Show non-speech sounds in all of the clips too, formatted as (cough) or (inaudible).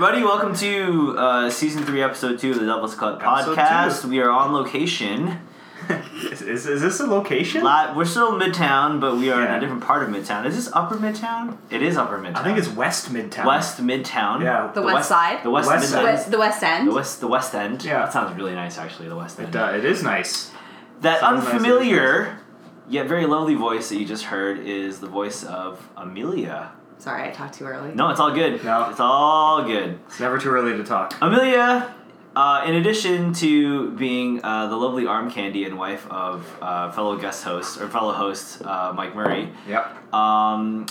Hello, everybody. Welcome to uh, season three, episode two of the Devil's Cut Episode podcast. two. We are on location. (laughs) Is, is, is this a location? La- we're still in Midtown, but we are in Yeah. a different part of Midtown. Is this Upper Midtown? It is Upper Midtown. I think it's West Midtown. West Midtown. Yeah. The west side? The West, West Midtown. side. West, the West End. The West. The West End. Yeah. That sounds really nice, actually. The West End. It, uh, it is nice. That Sounds nice, unfamiliar yet very lovely voice that you just heard is the voice of Amelia. Sorry, I talked too early. No, it's all good. No. It's all good. It's never too early to talk. Amelia, uh, in addition to being uh, the lovely arm candy and wife of uh, fellow guest host or fellow host uh, Mike Murray, Yep. um,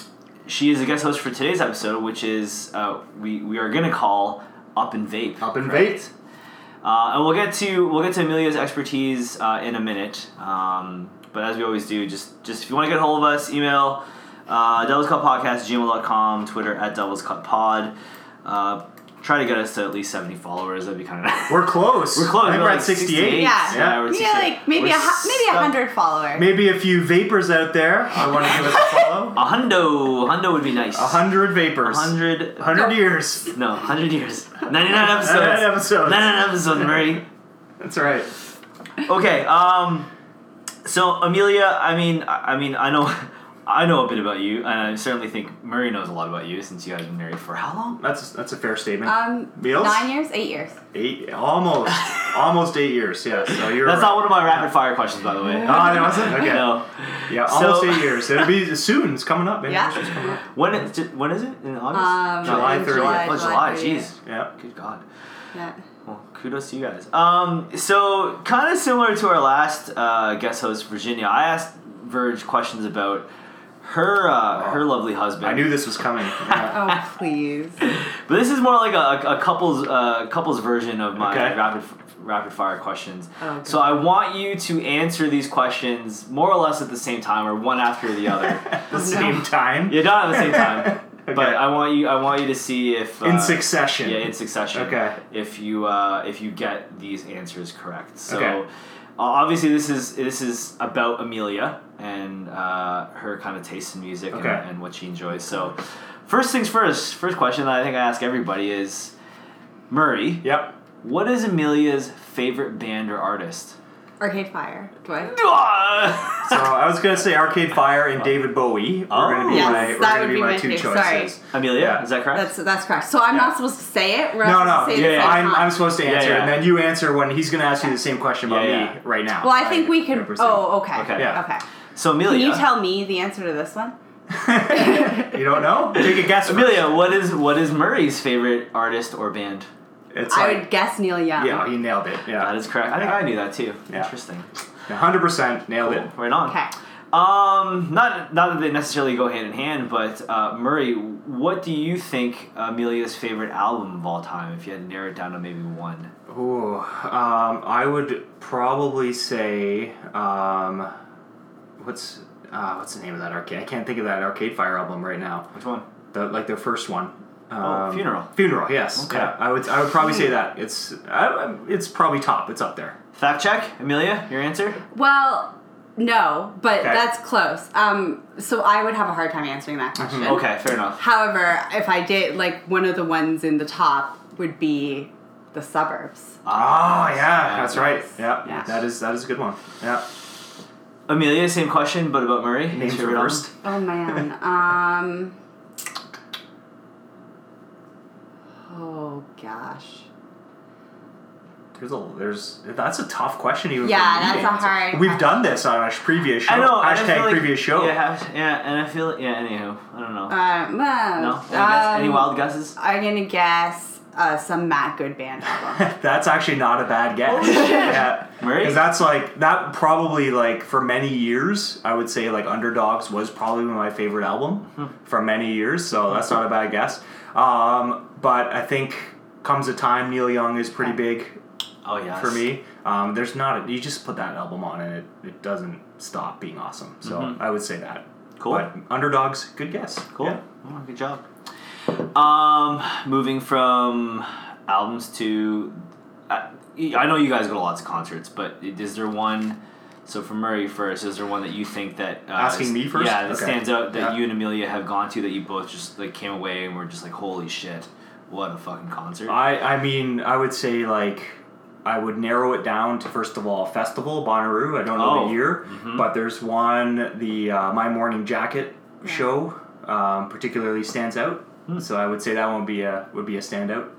she is a guest host for today's episode, which is uh, we we are gonna call Up In Vape. Up and correct? Vape. Uh, and we'll get to we'll get to Amelia's expertise uh, in a minute. Um, but as we always do, just just if you want to get a hold of us, email uh, Devil's Cut Podcast gmail.com, Twitter at Devil's Cut Pod. Uh, try to get us to at least seventy followers. That'd be kind of nice. We're close. We're close. I think We're we're like at 68. Yeah. Yeah, we're at maybe 68. like maybe We're a hu- maybe a stuck- hundred followers. Maybe a few vapers out there. I want to give us a follow. (laughs) A hundo, hundo would be nice. A hundred A vapors. hundred. A hundred years. No, hundred years. Ninety nine (laughs) episodes. 99 episodes. Ninety nine episodes, Murray. That's right. Okay. Um. So Amelia, I mean, I I mean, I know, I know a bit about you, and I certainly think Murray knows a lot about you since you guys have been married for how long? That's that's a fair statement. Um, Meals? nine years, eight years. Eight, almost, (laughs) almost eight years. Yeah. So you're. That's right. not one of my rapid fire questions, by the way. Oh, that wasn't. Okay. (laughs) No. Yeah, So- almost eight (laughs) years. It'll be soon. It's coming up. Yeah. Anniversary's coming up. When is when is it in August? Um, July in 30th. July, oh, July. 30th. Jeez. Yeah. Good God. Yeah. Well, kudos to you guys. Um, so kind of similar to our last uh, guest host, Virginia. I asked Verge questions about her uh, her lovely husband. I knew this was coming. Yeah. (laughs) Oh please. But this is more like a, a couple's uh, couple's version of my Okay. rapid rapid fire questions. Oh, okay. So I want you to answer these questions more or less at the same time, or one after the other. At (laughs) the Oh, no. same time. yeah, not at the same time. (laughs) Okay. But I want you I want you to see if uh, In succession. Yeah, in succession. Okay. If you uh, if you get these answers correct. So Okay. Obviously this is this is about Amelia and uh, her kind of taste in music Okay. and, and what she enjoys. So first things first. First question that I think I ask everybody is Murray. Yep. What is Amelia's favorite band or artist? Arcade Fire. Do I? So I was gonna say Arcade Fire and David Bowie. We're gonna be Oh. Yes, my, we're that gonna would be be my my two favorite. choices. Sorry. Amelia, Yeah. is that correct? That's that's correct. So I'm Yeah. not supposed to say it. We're No, not no. supposed to say Yeah, it yeah. at the same I'm, time. I'm supposed to Yeah, answer, yeah. and then you answer when he's gonna ask you the same question about Yeah, me right now. Well, I think we can. 100%. Oh, okay. Okay. Yeah. Okay. so Amelia. Can you tell me the answer to this one? (laughs) you don't know? Take a guess. Amelia, what is what is Murray's favorite artist or band? It's I like, would guess Neil Young. yeah, you nailed it. Yeah, that is correct. I think I knew that too. Yeah. Interesting. hundred percent nailed it. Right on. Okay. Um, not not that they necessarily go hand in hand, but uh, Murray, what do you think Amelia's favorite album of all time? If you had to narrow it down to maybe one. Ooh, um, I would probably say, um, what's uh, what's the name of that arcade? I can't think of that Arcade Fire album right now. Which one? The like their first one. Oh, Um, Funeral. Funeral, yes. Okay. Yeah, I would I would probably say that it's I, I- it's probably top. It's up there. Fact check, Amelia, your answer. Well, no, but Okay. that's close. Um, so I would have a hard time answering that question. Okay, fair enough. However, if I did, like one of the ones in the top would be the suburbs. Oh yeah, that's right. Yes. Yeah, that is that is a good one. Yeah. Amelia, same question, but about Murray. Names His favorite album? reversed. Oh man. (laughs) um. Oh gosh. There's a there's that's a tough question even. Yeah, for that's a hard We've question. done this on a previous show. I know. and I feel Hashtag like- previous show. Yeah, hash- yeah, and I feel yeah. Anywho, I don't know. Uh, well, no, any, guess- any um, wild guesses? I'm gonna guess uh, some Matt Good band album. (laughs) that's actually not a bad guess. Holy shit. Yeah. Murray? Because that's like that probably like for many years I would say like Underdogs was probably my favorite album Hmm. for many years. So that's not a bad guess. Um, but I think comes a time Neil Young is pretty big Oh yeah. for me. Um, there's not a, you just put that album on and it, it doesn't stop being awesome. So Mhm. I would say that. Cool. But Underdogs, good guess. Cool. Yeah. Oh, good job. Um, moving from albums to, I, I know you guys go to lots of concerts, but is there one? So for Murray first, is there one that you think that uh, Asking me first? Yeah, that Okay. stands out that Yeah. you and Amelia have gone to that you both just like came away and were just like, holy shit, what a fucking concert. I I mean I would say like I would narrow it down to first of all festival Bonnaroo. I don't know Oh. the year, but there's one the uh, My Morning Jacket show um, particularly stands out. So I would say that one would be a would be a standout.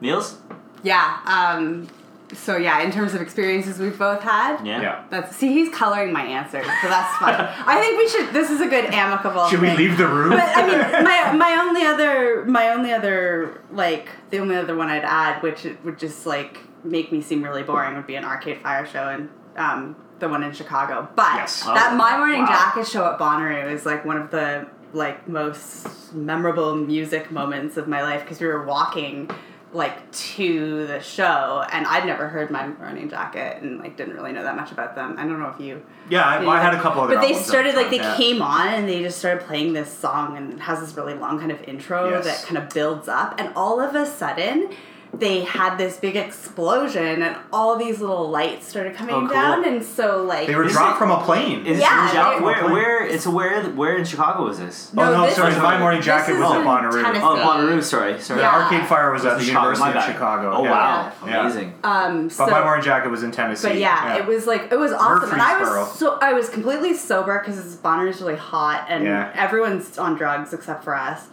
Meals? Yeah. Um, so yeah, in terms of experiences we've both had. Yeah. Yeah. That's see, he's coloring my answers, so that's fine. (laughs) I think we should. This is a good amicable. Should we thing. leave the room? But I mean, (laughs) my my only other my only other like the only other one I'd add, which would just like make me seem really boring, would be an Arcade Fire show and um, the one in Chicago. But Yes. that Oh, My Morning wow. Jacket show at Bonnaroo is like one of the like most memorable music moments of my life because we were walking like to the show and I'd never heard My Morning Jacket and like didn't really know that much about them. I don't know if you yeah, I, I had a couple other. but they started like they yeah. came on and they just started playing this song and it has this really long kind of intro Yes. that kind of builds up and all of a sudden they had this big explosion and all these little lights started coming Oh, cool. down and so like They were dropped it- from a plane. Is Yeah, it Jack- they- where, where, it's where, where in Chicago was this? oh no, this sorry, is- My Morning this Jacket is was at in Bonnaroo. Tennessee. Oh, Bonnaroo, sorry. Sorry. Yeah, Yeah. Arcade Fire was It at the Chicago, University of. Chicago. Oh, yeah. wow. Yeah. Amazing. um so But My Morning Jacket was in Tennessee. But yeah, it was like it was awesome, and I was so I was completely sober because Bonner's really hot, and Yeah. everyone's on drugs except for us.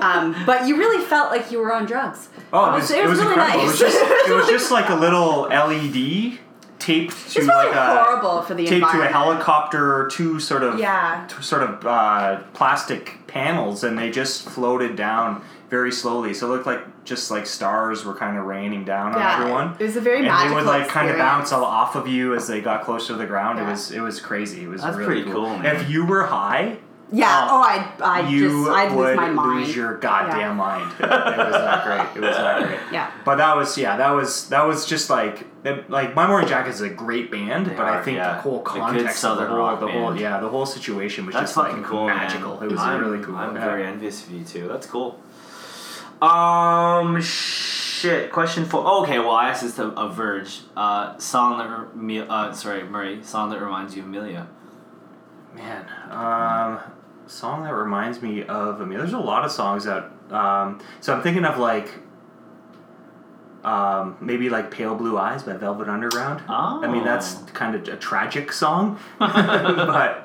Um, but you really felt like you were on drugs. Oh, it was, it was, really incredible. nice. It was just it was just (laughs) like a little LED taped to It's like a horrible for the taped to a environment. helicopter, two sort of Yeah. two sort of uh, plastic panels, and they just floated down very slowly. So it looked like just like stars were kind of raining down on everyone. it was a very and they would like kind of bounce all off of you as they got closer to the ground. It was it was crazy. It was That's really pretty cool, man. If you were high, Yeah. Oh, Oh, I I you just I'd lose my mind. lose your goddamn Yeah. mind. It was not great. It was not great. (laughs) Yeah. But that was yeah, that was that was just like that- like My Morning Jacket is a great band, They but I think yeah. the whole context of the whole the whole yeah the whole situation was That's just fucking like cool, magical. man. It was I'm, really cool. I'm yeah. very envious of you too. That's cool. Um, shit. Question four. Oh, okay, well, I asked this to a Verge. Uh, song that me. Uh, sorry, Murray. Song that reminds you of Amelia. Man, um, song that reminds me of. I mean, there's a lot of songs that. Um, so I'm thinking of like. Um, maybe like Pale Blue Eyes by Velvet Underground. Oh. I mean, that's kind of a tragic song, (laughs) but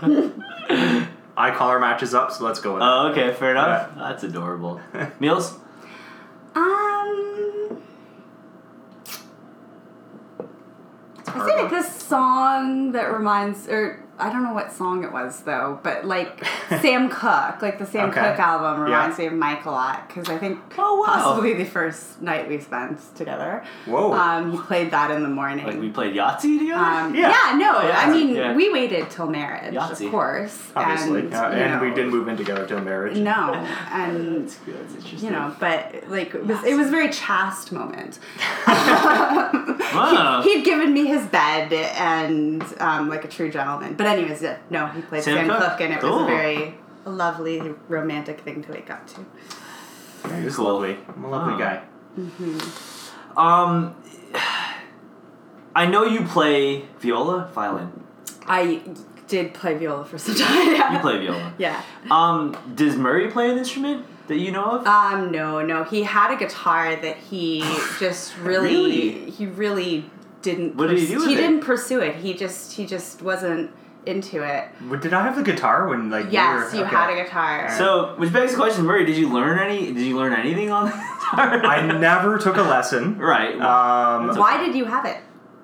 eye collar matches up, so let's go with it. Oh, okay, fair enough. That's adorable. (laughs) Meals. Um, It's a I hard feel one. like this song that reminds, or I don't know what song it was though, but like Sam (laughs) Cooke, like the Sam Okay. Cooke album Yeah. reminds me of Mike a lot because I think Oh, wow. possibly the first night we spent together. Whoa. Um, he played that in the morning. Like we played Yahtzee together. Um, Yeah. yeah. no, Oh, yeah. I mean, Yeah. we waited till marriage, Yahtzee. of course. Obviously, and, uh, you and we didn't move in together till marriage. No, (laughs) and That's good. That's interesting. you know, but like it was, it was a very chaste moment. (laughs) Wow. He'd given me his bed and um, like a true gentleman. But anyways, yeah, no, he played Sam Sam, Cooke. Cooke, and it was Cool. a very lovely, romantic thing to wake up to. He was Cool. lovely. I'm a lovely Oh. guy. Um, I know you play viola, violin. I did play viola for some (laughs) time. Yeah. You play viola. Yeah. Um, does Murray play an instrument that you know of? Um, no, no. He had a guitar that he (sighs) just really, Really? he really didn't. What did he do with He it? didn't pursue it. He just, he just wasn't into it. Did I have the guitar when like Yes, you you were, had a guitar. so, which begs the question, Murray, did you learn any? Did you learn anything on the guitar? (laughs) I never took a lesson. right. Um, Why did you have it?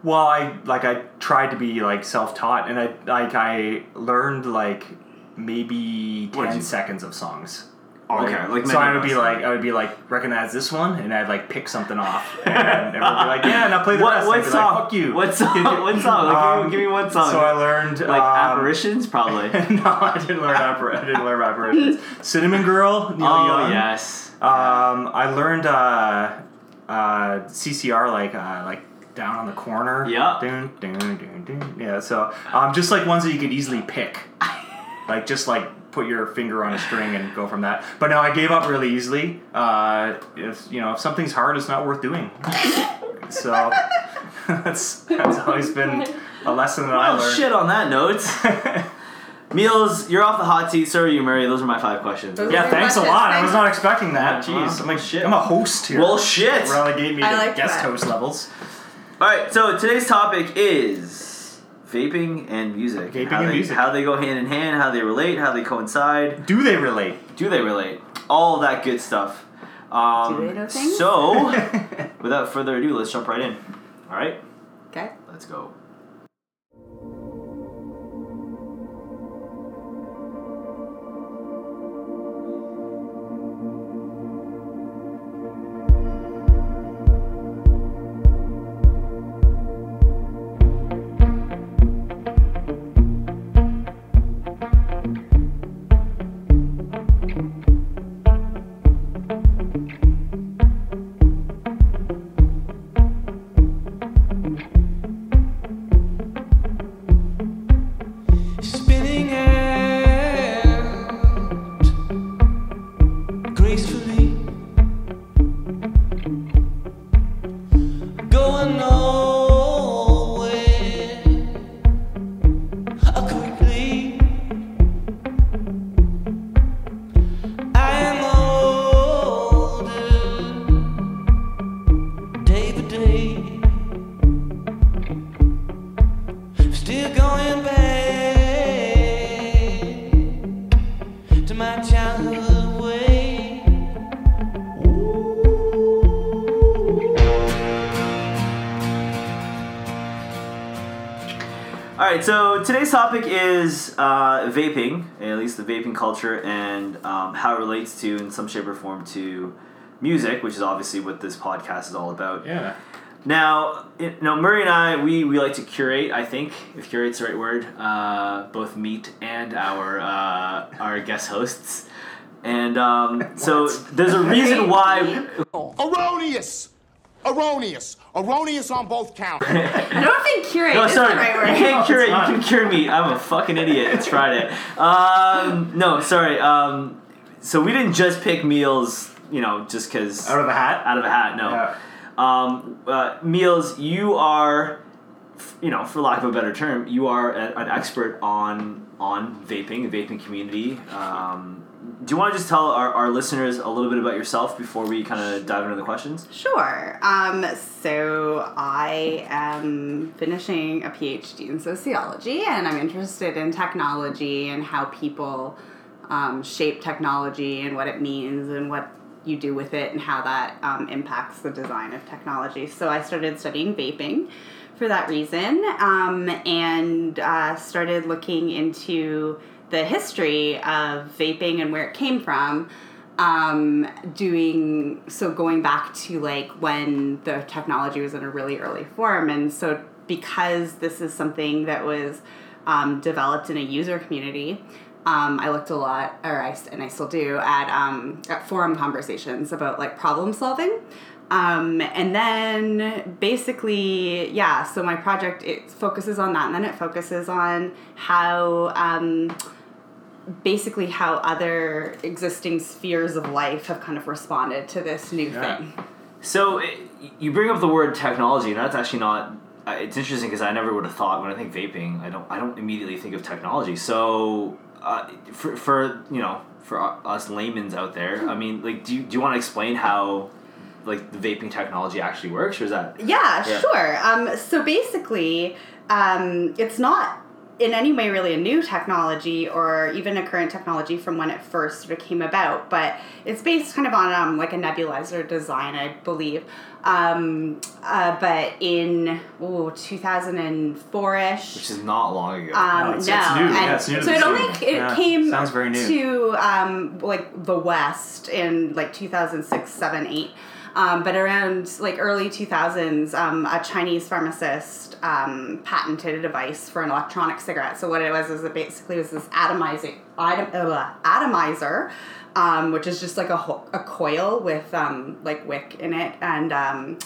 well, I like I tried to be like self-taught, and I like I learned like maybe What ten seconds of songs. Okay, like so I would be like I would be like recognize this one, and I'd like pick something off, (laughs) and everyone would be like, yeah, now play the what, rest. what song? Like, Fuck you. What song? (laughs) What song? Like, give, me, Um, give me one song. So I learned like um, apparitions, probably. (laughs) no, I didn't learn appar- I didn't learn apparitions. Cinnamon Girl. Neil oh Young. yes. Um, I learned uh, uh, CCR like uh, like down on the corner. Yeah. Dun, dun, dun, dun. Yeah. So um, just like ones that you could easily pick, like just like put your finger on a string and go from that. But no, I gave up really easily. Uh, if you know if something's hard, it's not worth doing. (laughs) so (laughs) that's that's always been a lesson that I Oh learned. shit! On that note, (laughs) Meals, you're off the hot seat. So are you, Murray. Those are my five questions. Those Yeah, Very thanks a much, lot. I was not expecting that. Jeez, Jeez, I'm, like, shit. I'm a host here. Well, shit. Relegate me I to like guest that. host levels. All right, so today's topic is vaping and music. Vaping how and they, music. How they go hand in hand, how they relate, how they coincide. Do they relate? Do they relate? All that good stuff. Um, Do they know? So, (laughs) without further ado, let's jump right in. All right, Okay. let's go. Today's topic is uh, vaping, at least the vaping culture, and um, how it relates to, in some shape or form, to music, which is obviously what this podcast is all about. Yeah. Now, it, you know, Murray and I, we, we like to curate. I think if curate's the right word, uh, both meet and our uh, our guest hosts, and um, so (laughs) there's a reason (laughs) why. Erroneous! Erroneous! Erroneous on both counts. (laughs) I don't think curate No, is sorry, the right word. (laughs) you can't curate. You not. can cure me. I'm a fucking idiot. It's Friday. Um, no, sorry. Um, so we didn't just pick meals, you know, just because Out of a hat? out of a hat. No. Yeah. Um, uh, meals, you are, you know, for lack of a better term, you are a, an expert on on vaping, the vaping community. Um, do you want to just tell our, our listeners a little bit about yourself before we kind of dive into the questions? Sure. Um, so I am finishing a PhD in sociology, and I'm interested in technology and how people um, shape technology and what it means and what you do with it and how that um, impacts the design of technology. So I started studying vaping for that reason, um, and uh, started looking into the history of vaping and where it came from um, doing so going back to like when the technology was in a really early form and so because this is something that was um, developed in a user community um, I looked a lot, or I and I still do at um, at forum conversations about like problem solving, um, and then basically, yeah. So my project it focuses on that, and then it focuses on how um, basically how other existing spheres of life have kind of responded to this new Yeah. thing. So it, you bring up the word technology, and that's actually not. uh, It's interesting because I never would have thought when I think vaping, I don't. I don't immediately think of technology. So uh, for for you know for us laymen's out there, I mean, like, do you, do you want to explain how like the vaping technology actually works, or is that? Yeah, Yeah. sure. Um, so basically, um, it's not in any way really a new technology or even a current technology from when it first sort of came about, but it's based kind of on um, like a nebulizer design, I believe. Um, uh, but in oh, 2004-ish, Which is not long ago. um, No, no, it's- it's new. and Yeah, it's new so it only it Yeah, came sounds very new. to um, like the West in like 2006, 7, 8. Um, but around like early 2000s, um, a Chinese pharmacist um, patented a device for an electronic cigarette. So what it was is it basically was this atomizing atom, uh, atomizer, um, which is just like a, ho- a coil with um, like wick in it, and um,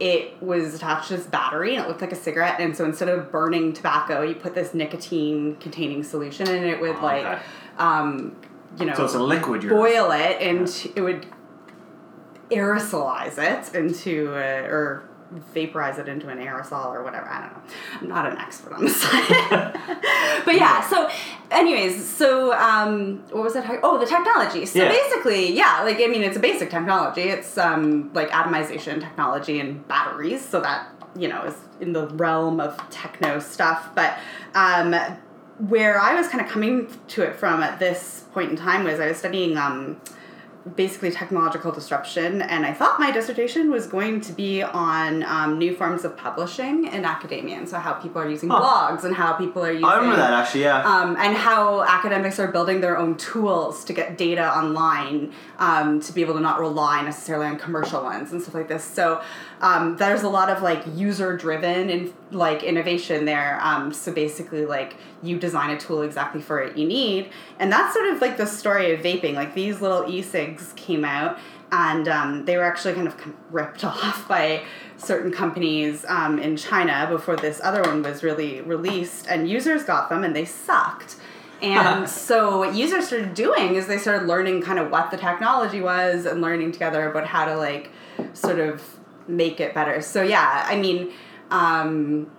it was attached to this battery and it looked like a cigarette. And so instead of burning tobacco, you put this nicotine containing solution and it would Oh, like, okay. um, you know, So it's a liquid boil it and it would aerosolize it into a, or vaporize it into an aerosol or whatever. I don't know. I'm not an expert on this. (laughs) but yeah, so anyways, so um, what was it? Oh, the technology. So Yeah. basically, yeah, like I mean, it's a basic technology. It's um, like atomization technology and batteries. So that you know is in the realm of techno stuff. But um, where I was kind of coming to it from at this point in time was I was studying. Um, basically technological disruption and i thought my dissertation was going to be on um, new forms of publishing in academia and so how people are using Huh. blogs and how people are using I remember that actually. Yeah. um, and how academics are building their own tools to get data online um, to be able to not rely necessarily on commercial ones and stuff like this. So um, there's a lot of like user driven and like innovation there. Um, so basically, like you design a tool exactly for what you need, and that's sort of like the story of vaping. Like these little e-cigs came out. And um, they were actually kind of ripped (laughs) off by certain companies um, in China before this other one was really released, and users got them and they sucked. And (laughs) so what users started doing is they started learning kind of what the technology was and learning together about how to like sort of make it better. So yeah, I mean, um,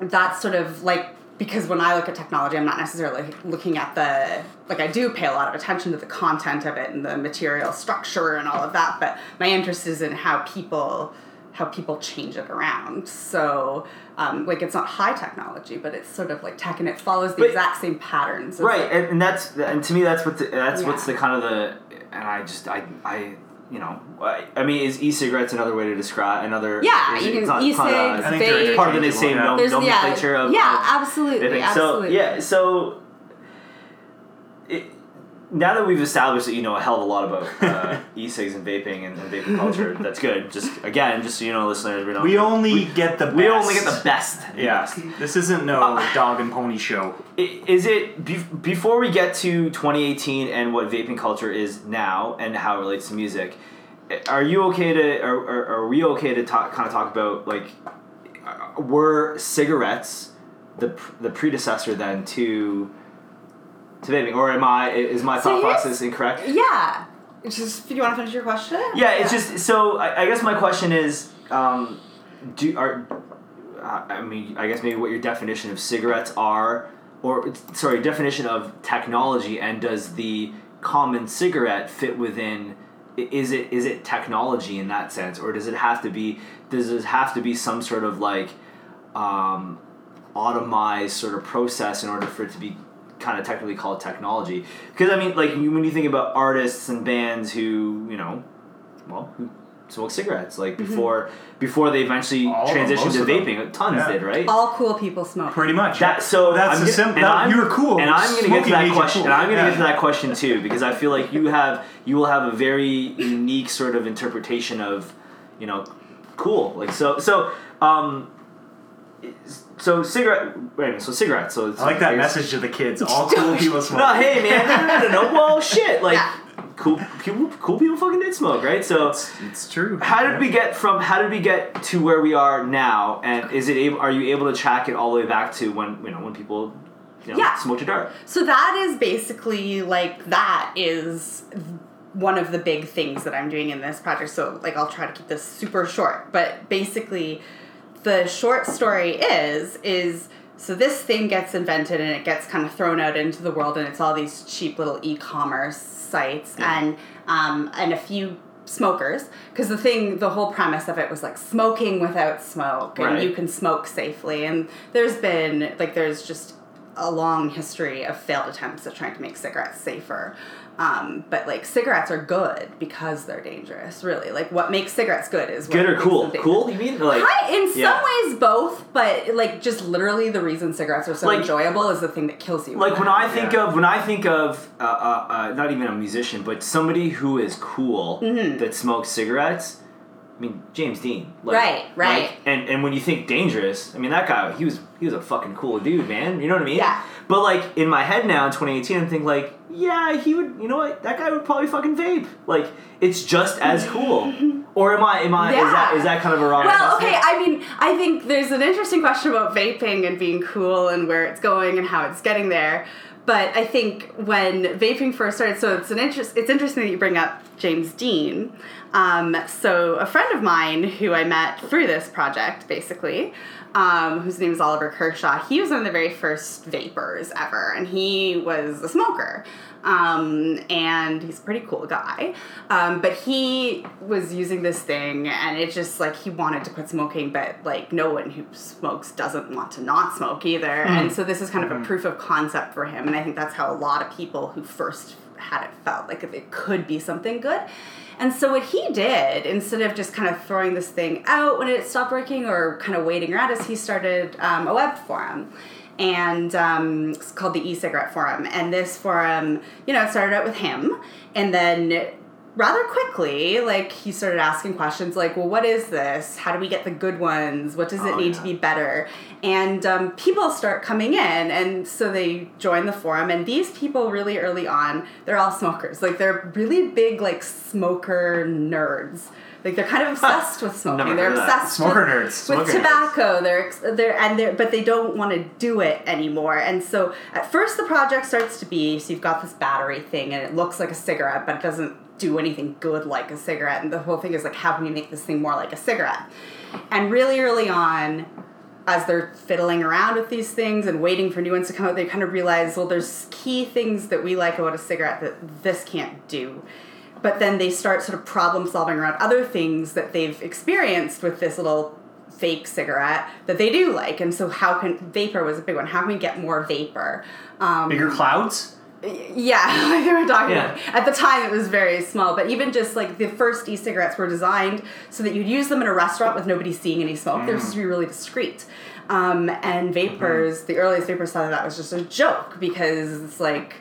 that's sort of like because when I look at technology, I'm not necessarily looking at the like I do pay a lot of attention to the content of it and the material structure and all of that, but my interest is in how people how people change it around. So um, like it's not high technology, but it's sort of like tech and it follows the But- exact same patterns. right like- and, and that's and to me that's what the, that's what's the kind of the and i just i i you know I, I mean is e-cigarettes another way to describe another Yeah, is you it- can it's not- it's uh, e-cigs, I think vape. part of the same Yeah. nomenclature yeah, of yeah, of absolutely, absolutely. so yeah so it, now that we've established that you know a hell of a lot about uh, (laughs) e-cigs and vaping and, and vaping culture that's good just again just so you know listeners we don't We only get the best. we only get the best Yeah, this isn't no Uh, dog and pony show. Is it be- before we get to 2018 and what vaping culture is now and how it relates to music? Are you okay to are, are, are we okay to talk kind of talk about like uh, were cigarettes the the predecessor then to to vaping or am I is my So thought process incorrect? Yeah. It's just, do you want to finish your question? Yeah, it's just so. I, I guess my question is, um, do are, I mean, I guess maybe what your definition of cigarettes are, or sorry, definition of technology, and does the common cigarette fit within? Is it is it technology in that sense, or does it have to be? Does it have to be some sort of like, um, automized sort of process in order for it to be kind of technically called technology? Because I mean, like when you think about artists and bands who you know, well, who smoke cigarettes like before before they eventually All of them, transitioned to vaping, tons Yeah. did, right? All cool people smoke. Pretty much. That so that's I'm the simple. That, you're cool. and I'm gonna get to that question. cool. And I'm gonna Yeah. get to that question too because I feel like you have you will have a very unique sort of interpretation of, you know, cool. Like so so um. So cigarette. Wait a minute. So cigarettes. So it's I like that guess- message to the kids. All cool people smoke. No, hey man, no, no, no, no. Well, shit. Like, cool people. Cool people fucking did smoke, right? So, It's, it's true. how did we get from? How did we get to where we are now? And is it able? Are you able to track it all the way back to when you know when people, you know, Yeah. smoked a dart? So that is basically like that is one of the big things that I'm doing in this project. So like I'll try to keep this super short, but basically the short story is is so this thing gets invented and it gets kind of thrown out into the world and it's all these cheap little e-commerce sites and um, and a few smokers because the thing the whole premise of it was like smoking without smoke and you can smoke safely. And there's been like there's just a long history of failed attempts at trying to make cigarettes safer. Um, but like cigarettes are good because they're dangerous. Really, like what makes cigarettes good is what Good or makes cool? them. Cool? You mean like? Hi, in some ways both, but like just literally the reason cigarettes are so Like- enjoyable is the thing that kills you. Like when I think Yeah. of when I think of uh, uh, uh, not even a musician, but somebody who is cool Mm-hmm. that smokes cigarettes. I mean James Dean. Like, Right, right. like- and and when you think dangerous, I mean that guy he was he was a fucking cool dude, man. You know what I mean? Yeah. But like in my head now in 2018, I'm thinking like, yeah, he would. You know what? That guy would probably fucking vape. Like it's just as cool. (laughs) or am I? Am I? Is that Yeah. is that kind of a wrong? Well, assessment? okay, I mean, I think there's an interesting question about vaping and being cool and where it's going and how it's getting there. But I think when vaping first started, so it's an interest. It's interesting that you bring up James Dean. Um, so a friend of mine who I met through this project, basically, um, whose name is Oliver Kershaw. He was one of the very first vapers ever, and he was a smoker. Um, and he's a pretty cool guy. Um, but he was using this thing, and it just like he wanted to quit smoking, but like no one who smokes doesn't want to not smoke either. And so this is kind of a proof of concept for him, and I think that's how a lot of people who first had it felt like if it could be something good. And so what he did, instead of just kind of throwing this thing out when it stopped working or kind of waiting around, is he started um, a web forum. And um, it's called the e-cigarette forum. And this forum, you know, it started out with him, and then rather quickly, like he started asking questions like, "Well, what is this? How do we get the good ones? What does it Oh, need yeah. to be better?" And um, people start coming in, and so they join the forum. And these people, really early on, they're all smokers. Like they're really big, like smoker nerds. Like they're kind of obsessed with smoking. Never they're heard of that. obsessed Smoker with, nerds. with Smoker nerds. tobacco. They're they're and they're but they don't want to do it anymore. And so at first the project starts to be so you've got this battery thing and it looks like a cigarette, but it doesn't do anything good like a cigarette. And the whole thing is like how can we make this thing more like a cigarette? And really early on, as they're fiddling around with these things and waiting for new ones to come out, they kind of realize, well, there's key things that we like about a cigarette that this can't do. But then they start sort of problem solving around other things that they've experienced with this little fake cigarette that they do like. And so, how can vapor was a big one? How can we get more vapor? Um, Bigger clouds? Yeah, (laughs) like they were talking Yeah. about. At the time, it was very small, but even just like the first e-cigarettes were designed so that you'd use them in a restaurant with nobody seeing any smoke. They're supposed to be really discreet. Um, and vapers, the earliest vapers thought that that was just a joke because it's like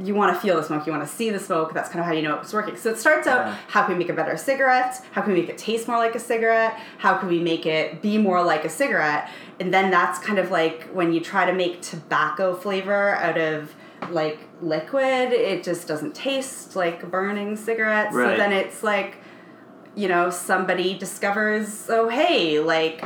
you want to feel the smoke, you want to see the smoke. That's kind of how you know it was working. So it starts out: Yeah. how can we make a better cigarette? How can we make it taste more like a cigarette? How can we make it be more like a cigarette? And then that's kind of like when you try to make tobacco flavor out of like liquid, it just doesn't taste like burning cigarette. So then it's like, you know, somebody discovers, oh hey, like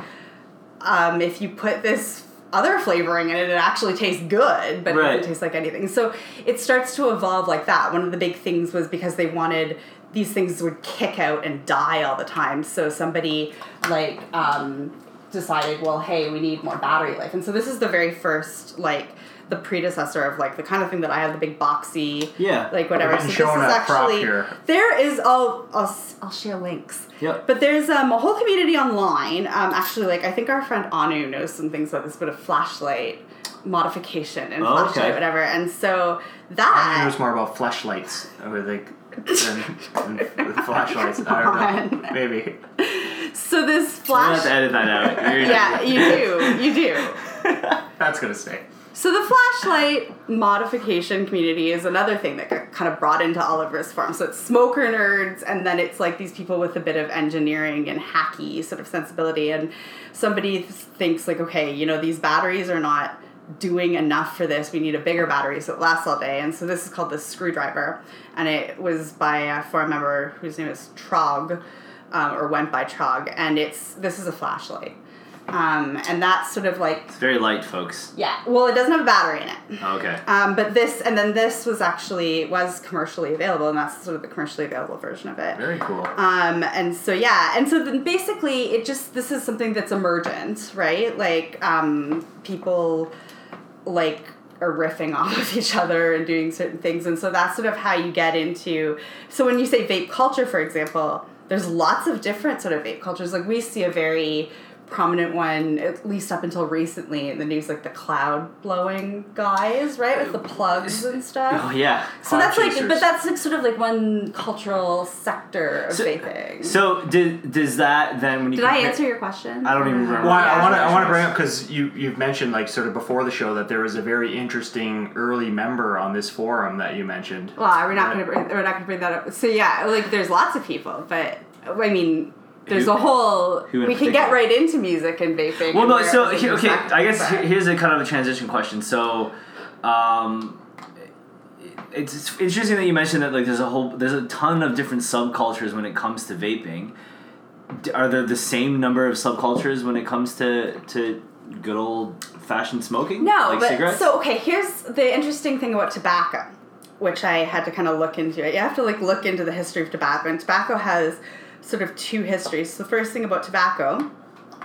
um, if you put this other flavoring in it, it actually tastes good, but it Right. doesn't taste like anything. So it starts to evolve like that. One of the big things was because they wanted these things would kick out and die all the time. So somebody like um, decided, well, hey, we need more battery life. And so this is the very first like the predecessor of like the kind of thing that I have the big boxy Yeah. like whatever. So this is actually here. there is I'll I'll I'll share links. Yep. But there's um, a whole community online. Um, actually, like I think our friend Anu knows some things about this, but a flashlight modification and Oh, flashlight, okay. whatever. And so I that knows more about flashlights. I than, than (laughs) flashlights. I don't know. Maybe. so this I'm have to edit that out. (laughs) Yeah, you do, you do. (laughs) That's gonna stay. So the flashlight modification community is another thing that got kind of brought into Oliver's farm. So it's smoker nerds, and then it's like these people with a bit of engineering and hacky sort of sensibility. And somebody thinks like, okay, you know, these batteries are not doing enough for this. We need a bigger battery so it lasts all day. And so this is called the screwdriver, and it was by a forum member whose name is Trog, um, or went by Trog, and it's this is a flashlight. Um, and that's sort of like It's very light, folks. yeah. Well, it doesn't have a battery in it. Okay. Um, but this, and then this was actually was commercially available, and that's sort of the commercially available version of it. Very cool. Um, and so yeah, and so then basically it just this is something that's emergent, right? Like um, people like are riffing (laughs) off of each other and doing certain things, and so that's sort of how you get into. So when you say vape culture, for example, there's lots of different sort of vape cultures. Like we see a very prominent one at least up until recently in the news like the cloud blowing guys right with the plugs and oh, stuff Oh yeah. so Cloud that's like, but that's like sort of like one cultural sector of So- vaping. So did does that then when you Did I answer your question? I don't even remember. Well, I, want to I want to bring up because you you've mentioned like sort of before the show that there was a very interesting early member on this forum that you mentioned. Well, we're not That- gonna bring, we're not gonna bring that up. So yeah, like there's lots of people, but I mean, there's Who- a whole. We can get right into music and vaping. Well, no. So he- okay, I guess here's a kind of a transition question. So, um, it's interesting that you mentioned that like there's a whole there's a ton of different subcultures when it comes to vaping. D- Are there the same number of subcultures when it comes to to good old fashioned smoking? No, like but cigarettes. so okay. Here's the interesting thing about tobacco, which I had to kind of look into. It. You have to like look into the history of tobacco, and tobacco has sort of two histories. The first thing about tobacco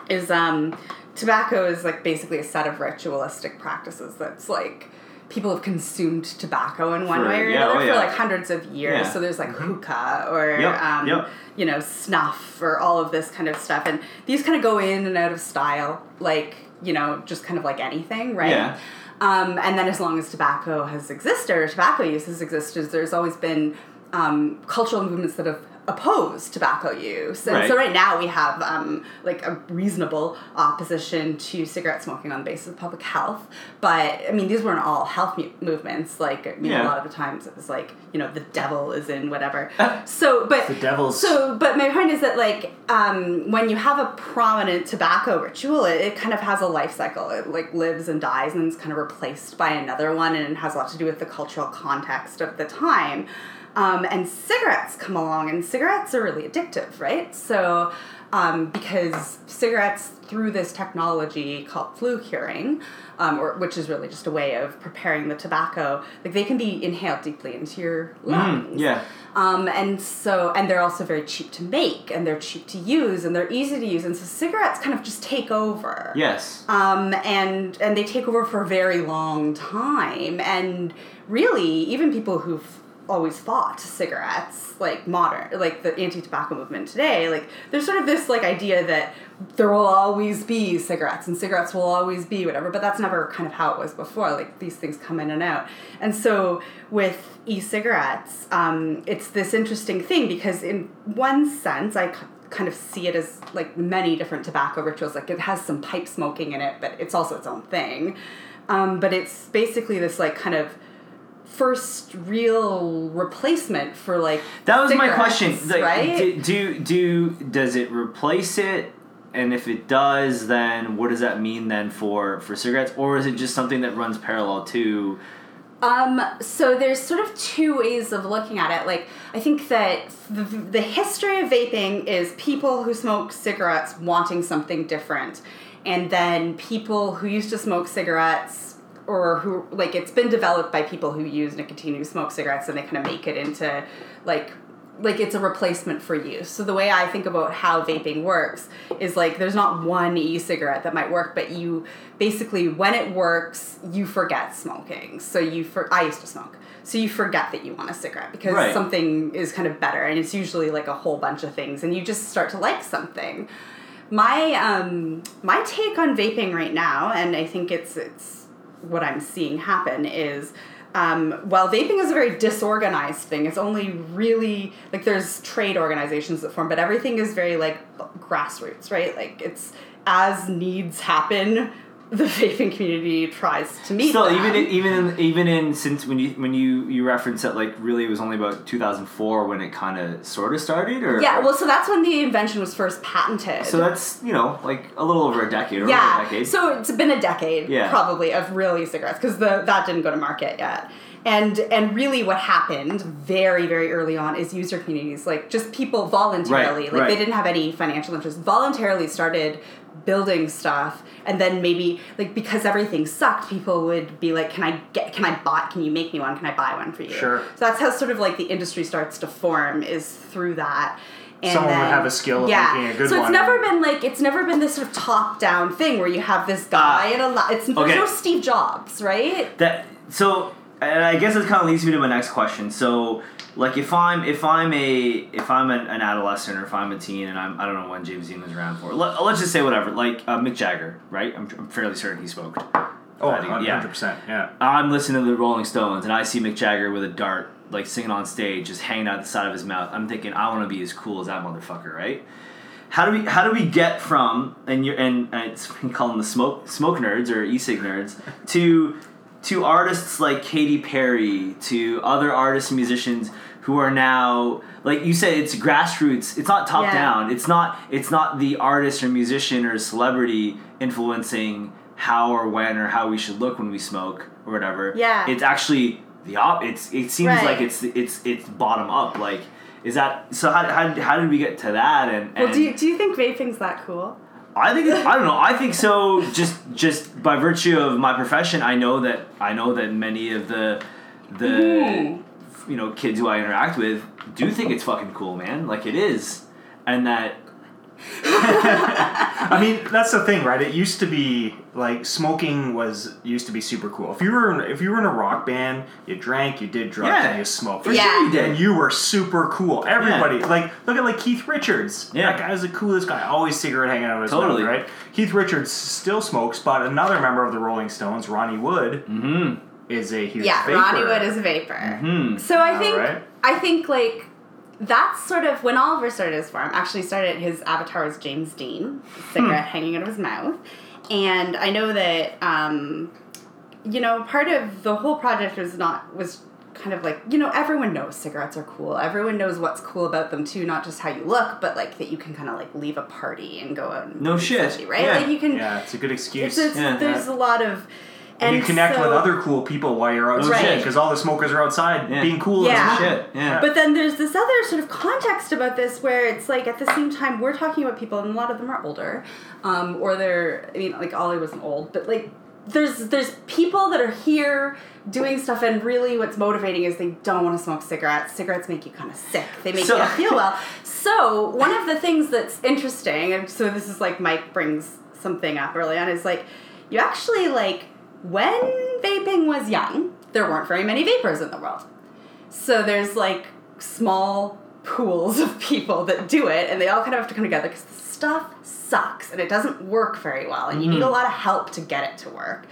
is um, tobacco is like basically a set of ritualistic practices that's like people have consumed tobacco in one For- way or yeah, another oh, yeah. for like hundreds of years. Yeah. So there's like hookah or Yep, um, yep. you know snuff or all of this kind of stuff, and these kind of go in and out of style, like you know just kind of like anything, right? Um, and then as long as tobacco has existed or tobacco use has existed, there's always been um, cultural movements that have opposed tobacco use. And so Right. right now we have um, like a reasonable opposition to cigarette smoking on the basis of public health. But I mean, these weren't all health mu- movements. Like, I mean, Yeah. a lot of the times it was like, you know, the devil is in whatever. (laughs) so, but The devil's- So, but my point is that like um, when you have a prominent tobacco ritual, it, it kind of has a life cycle. It like lives and dies and is kind of replaced by another one, and it has a lot to do with the cultural context of the time. Um, and cigarettes come along, and cigarettes are really addictive, right? So, um, because cigarettes through this technology called flue curing, um, or which is really just a way of preparing the tobacco, like they can be inhaled deeply into your lungs. Mm, yeah. Um, and so, and they're also very cheap to make, and they're cheap to use, and they're easy to use, and so cigarettes kind of just take over. Yes. Um, and and they take over for a very long time, and really, even people who've always fought cigarettes, like modern, like the anti-tobacco movement today, like there's sort of this like idea that there will always be cigarettes and cigarettes will always be whatever, but that's never kind of how it was before. Like these things come in and out, and so with e-cigarettes, um, it's this interesting thing because in one sense, I. kind of see it as like many different tobacco rituals like it has some pipe smoking in it but it's also its own thing um, but it's basically this like kind of first real replacement for like That was my question. Like, right do, do do does it replace it? And if it does, then what does that mean then for for cigarettes? Or is it just something that runs parallel to? Um, so there's sort of two ways of looking at it. Like, I think that the, the history of vaping is people who smoke cigarettes wanting something different, and then people who used to smoke cigarettes or who like it's been developed by people who use nicotine who smoke cigarettes and they kind of make it into like like it's a replacement for use. So the way I think about how vaping works is like there's not one e-cigarette that might work, but you basically when it works, you forget smoking. So you for I used to smoke. So you forget that you want a cigarette because Right. something is kind of better and it's usually like a whole bunch of things and you just start to like something. My um my take on vaping right now and I think it's it's what I'm seeing happen is um, while vaping is a very disorganized thing, it's only really like there's trade organizations that form, but everything is very like grassroots, right? Like it's as needs happen, the vaping community tries to meet. Still, them. even in, even in, even in since when you when you you reference that like really it was only about two thousand four when it kind of sort of started or yeah, well, so that's when the invention was first patented. so that's you know like a little over a decade or over a yeah. decade. So it's been a decade, Yeah. probably, of real e-cigarettes because the that didn't go to market yet. And and really, what happened very very early on is user communities, like just people voluntarily, Right, like right. they didn't have any financial interest, voluntarily started building stuff, and then maybe like because everything sucked, people would be like, "Can I get? Can I buy? Can you make me one? Can I buy one for you?" Sure. So that's how sort of like the industry starts to form is through that. And Someone would have a skill of yeah. making a good one. so one. it's never been like it's never been this sort of top down thing where you have this guy Ah. and a lot. It's Okay. no Steve Jobs, right? that so and I guess this kind of leads me to my next question. So like if I'm if I'm a if I'm an, an adolescent or if I'm a teen and I'm I don't know when James Dean was around for. Let, let's just say whatever. Like uh, Mick Jagger, right? I'm, I'm fairly certain he smoked. Oh, I think- 100%. Yeah. I'm listening to the Rolling Stones and I see Mick Jagger with a dart, like singing on stage, just hanging out the side of his mouth. I'm thinking, I want to be as cool as that motherfucker, right? How do we how do we get from and you and, and it's (laughs) we call them the smoke smoke nerds or e-cig nerds to to artists like Katy Perry to other artists and musicians who are now like you said it's grassroots it's not top Yeah. down it's not it's not the artist or musician or celebrity influencing how or when or how we should look when we smoke or whatever Yeah. it's actually the op it's it seems Right. like it's it's it's bottom up like is that so how, how, how did we get to that and, Well, do you, do you think vaping's that cool? I think it's, I don't know. I think so. Just just by virtue of my profession, I know that I know that many of the the Mm-hmm. You know kids who I interact with do think it's fucking cool, man. Like it is, and that (laughs) I mean, that's the thing, right? It used to be like smoking was used to be super cool. If you were if you were in a rock band, you drank, you did drugs, Yeah. and you smoked. For Yeah. sure you did. And you were super cool. Everybody, like, look at like Keith Richards. Yeah. that guy's the coolest guy. Always cigarette hanging out of his Totally. mouth, right? Keith Richards still smokes, but another member of the Rolling Stones, Ronnie Wood, Mm-hmm. Is a huge Yeah, vaper. Ronnie Wood is a vaper. Hmm. So I All think right. I think like that's sort of when Oliver started his farm. Actually, started his avatar was James Dean, cigarette Hmm. hanging out of his mouth, and I know that um, you know part of the whole project was not was kind of like you know everyone knows cigarettes are cool. Everyone knows what's cool about them too, not just how you look, but like that you can kind of like leave a party and go out. And No shit. right? Yeah. Like you can. Yeah, it's a good excuse. It's, it's, Yeah. there's a lot of. And you connect so- with other cool people while you're outside shit. because all the smokers are outside Yeah. being cool. Yeah. And Shit. Yeah. But then there's this other sort of context about this where it's like at the same time we're talking about people and a lot of them are older, um, or they're I mean like Ollie wasn't old, but like there's there's people that are here doing stuff and really what's motivating is they don't want to smoke cigarettes. Cigarettes make you kind of sick. They make So- you not feel well. (laughs) So one of the things that's interesting, and so this is like Mike brings something up early on, is like you actually like when vaping was young, there weren't very many vapers in the world. So there's like small pools of people that do it, and they all kind of have to come together because the stuff sucks and it doesn't work very well, and you need a lot of help to get it to work.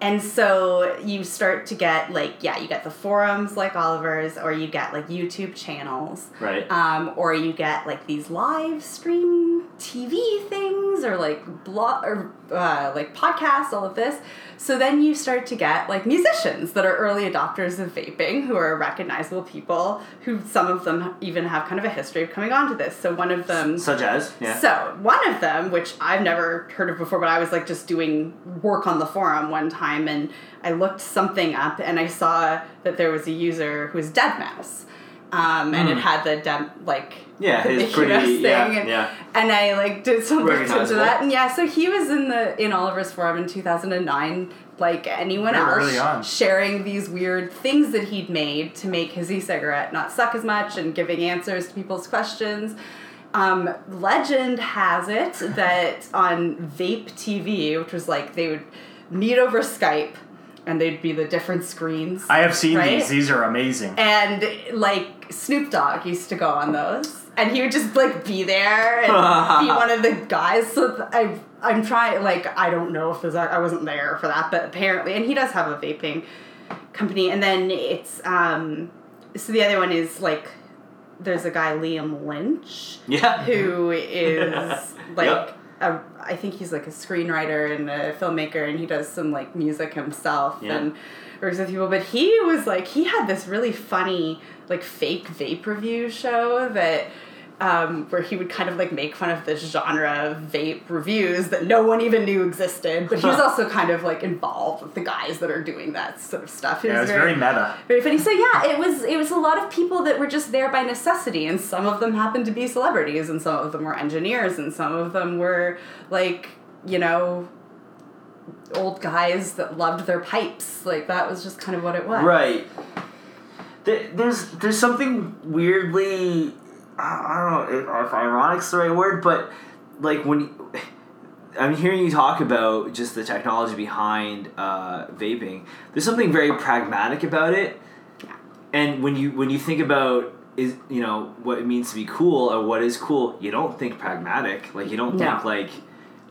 And so you start to get like yeah, you get the forums like Oliver's, or you get like YouTube channels, Right. Um, or you get like these live stream TV things, or like blog or uh, like podcasts, all of this. So then you start to get like musicians that are early adopters of vaping, who are recognizable people, who some of them even have kind of a history of coming onto this. So one of them. Such as yeah. So one of them, which I've never heard of before, but I was like just doing work on the forum one time, and I looked something up, and I saw that there was a user who was deadmau5, um, and it had the dem- like. Yeah, the his pretty- thing, yeah, and, yeah. and I like did some research into that, and yeah, so he was in the in Oliver's forum in two thousand and nine. Like anyone else, sharing these weird things that he'd made to make his e-cigarette not suck as much and giving answers to people's questions. Um, legend has it that on Vape TV, which was like they would meet over Skype and they'd be the different screens. I have seen Right? these. These are amazing. and like Snoop Dogg used to go on those. And he would just like be there and be (laughs) one of the guys. So I, I'm trying. Like I don't know if there's. I wasn't there for that, but apparently, and he does have a vaping company. And then it's um, so the other one is like there's a guy Liam Lynch Yeah. who is (laughs) like Yep. A, I think he's like a screenwriter and a filmmaker and he does some like music himself Yeah. and works with people but he was like he had this really funny like fake vape review show that um, where he would kind of like make fun of this genre of vape reviews that no one even knew existed but he was also kind of like involved with the guys that are doing that sort of stuff It Yeah, was it's very meta. very funny. So yeah, it was it was a lot of people that were just there by necessity, and some of them happened to be celebrities, and some of them were engineers, and some of them were like you know old guys that loved their pipes. Like that was just kind of what it was. Right. There's there's something weirdly, I I don't know if, if ironic's the right word, but like when you, I'm hearing you talk about just the technology behind uh, vaping, there's something very pragmatic about it. Yeah. And when you when you think about is you know what it means to be cool or what is cool, you don't think pragmatic. Like you don't No. think like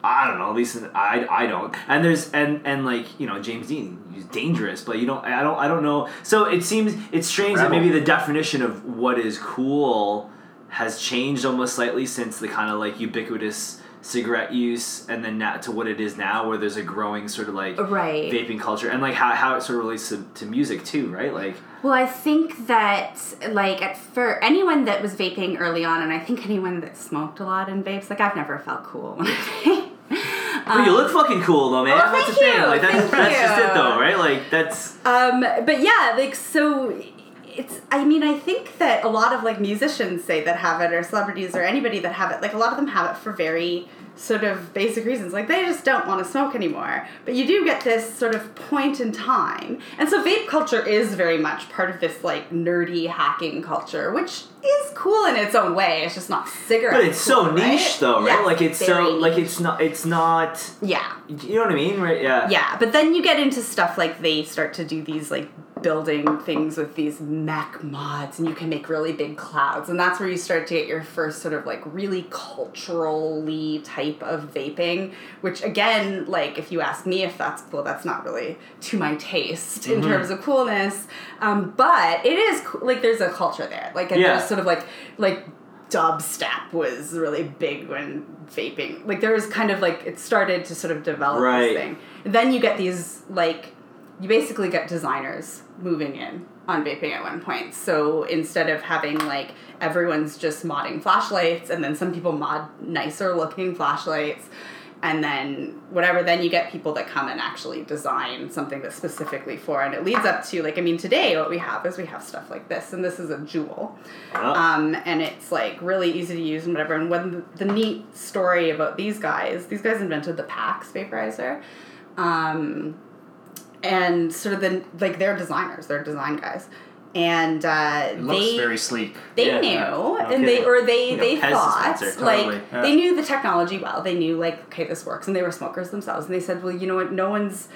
I don't know. At least I, I don't. And there's and and like you know James Dean, he's dangerous, but you don't. I don't. I don't know. So it seems it's strange that maybe the definition of what is cool has changed almost slightly since the kind of like ubiquitous cigarette use and then now to what it is now where there's a growing sort of like Right. vaping culture and like how, how it sort of relates to, to music too right? Like Well, I think that like at for anyone that was vaping early on, and I think anyone that smoked a lot in vapes, like I've never felt cool when I but (laughs) you look fucking cool though man. well, that's the thing. Like that's, that's just it though right? Like that's Um, but yeah, like so it's I mean, I think that a lot of like musicians say that have it or celebrities or anybody that have it, like a lot of them have it for very sort of basic reasons. Like they just don't want to smoke anymore. But you do get this sort of point in time. And so vape culture is very much part of this like nerdy hacking culture, which is cool in its own way. It's just not cigarettes. But it's so cool, niche right? though, right? Yes, like it's so like it's not it's not Yeah. you know what I mean, right? Yeah. Yeah, but then you get into stuff like they start to do these like building things with these mech mods and you can make really big clouds. And that's where you start to get your first sort of like really culturally type of vaping which again like if you ask me if that's cool that's not really to my taste in terms of coolness. Um, but it is like there's a culture there. Like and Yeah. there's sort of like like dubstep was really big when vaping like there was kind of like it started to sort of develop Right. this thing. And then you get these like you basically get designers moving in on vaping at one point so instead of having like everyone's just modding flashlights and then some people mod nicer looking flashlights and then whatever then you get people that come and actually design something that's specifically for and it leads up to like i mean today what we have is we have stuff like this and this is a Juul Yeah. um, and it's like really easy to use and whatever. And when the, the neat story about these guys, these guys invented the PAX vaporizer, um, and sort of the like they're designers, they're design guys, and uh, It looks they very sleek. they Yeah. knew No and they or they Like a they Pez thought dispenser. like yeah. they knew the technology well they knew like okay this works and they were smokers themselves and they said well you know what no one's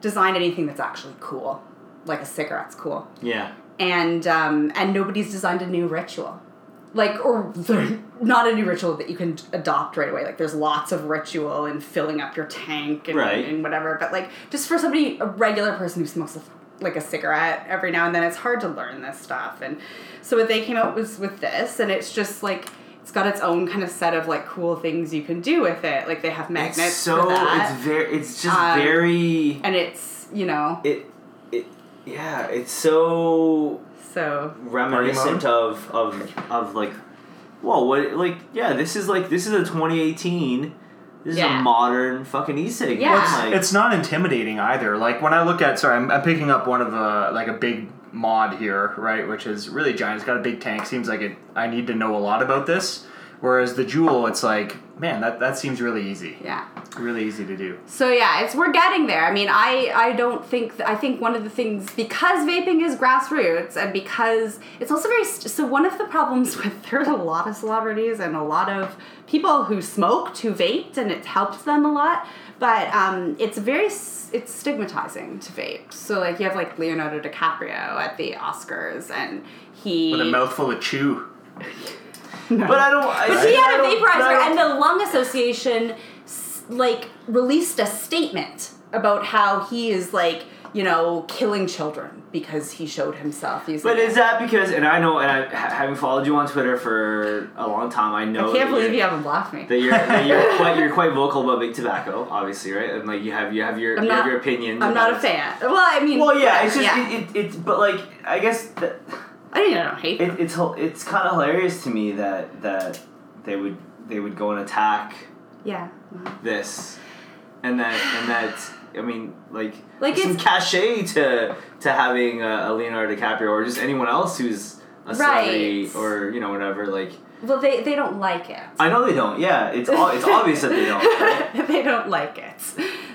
designed anything that's actually cool like a cigarette's cool yeah. and um, and nobody's designed a new ritual like or not a new ritual that you can adopt right away. Like there's lots of ritual in filling up your tank and, Right. and whatever but like just for somebody a regular person who smokes a, like a cigarette every now and then it's hard to learn this stuff and so what they came out was with this and it's just like it's got its own kind of set of like cool things you can do with it. Like they have magnets It's so for that. it's very it's just Um, very and it's you know. It it yeah it's so so reminiscent of of of like whoa what like yeah this is like this is a 2018 this is Yeah. a modern fucking e-cig Yeah. man, like, It's not intimidating either. Like when I look at, sorry, I'm, I'm picking up one of a like a big mod here, right, which is really giant. It's got a big tank. Seems like it. I need to know a lot about this. Whereas the Juul, it's like, man, that that seems really easy. yeah Really easy to do. So yeah, it's we're getting there. I mean, I I don't think th- I think one of the things because vaping is grassroots and because it's also very st- so one of the problems (laughs) with there's a lot of celebrities and a lot of people who smoked who vaped and it helped them a lot, but um, it's very it's stigmatizing to vape. So like you have like Leonardo DiCaprio at the Oscars and he With a mouthful of chew. (laughs) (laughs) but I don't I, but he I had a don't- but I vaporizer, and the Lung Association like released a statement about how he is like you know killing children because he showed himself using. but it. is that because and I know and I ha- having followed you on Twitter for a long time I know I can't believe you're- you haven't blocked me. that you're that you're (laughs) quite you're quite vocal about big tobacco, obviously, right? And like you have you have your I'm you have your opinions. I'm not a fan. Well, I mean, Well, yeah, it's just yeah. It, it, it's but like I guess that I mean, I don't hate. it, it's it's kind of hilarious to me that that they would they would go and attack yeah. this, and that and that I mean like Like, some it's- cachet to to having a, a Leonardo DiCaprio or just anyone else who's a celebrity Right. or you know whatever like Well, they they don't like it. I know they don't yeah it's all it's obvious that they don't right? (laughs) they don't like it.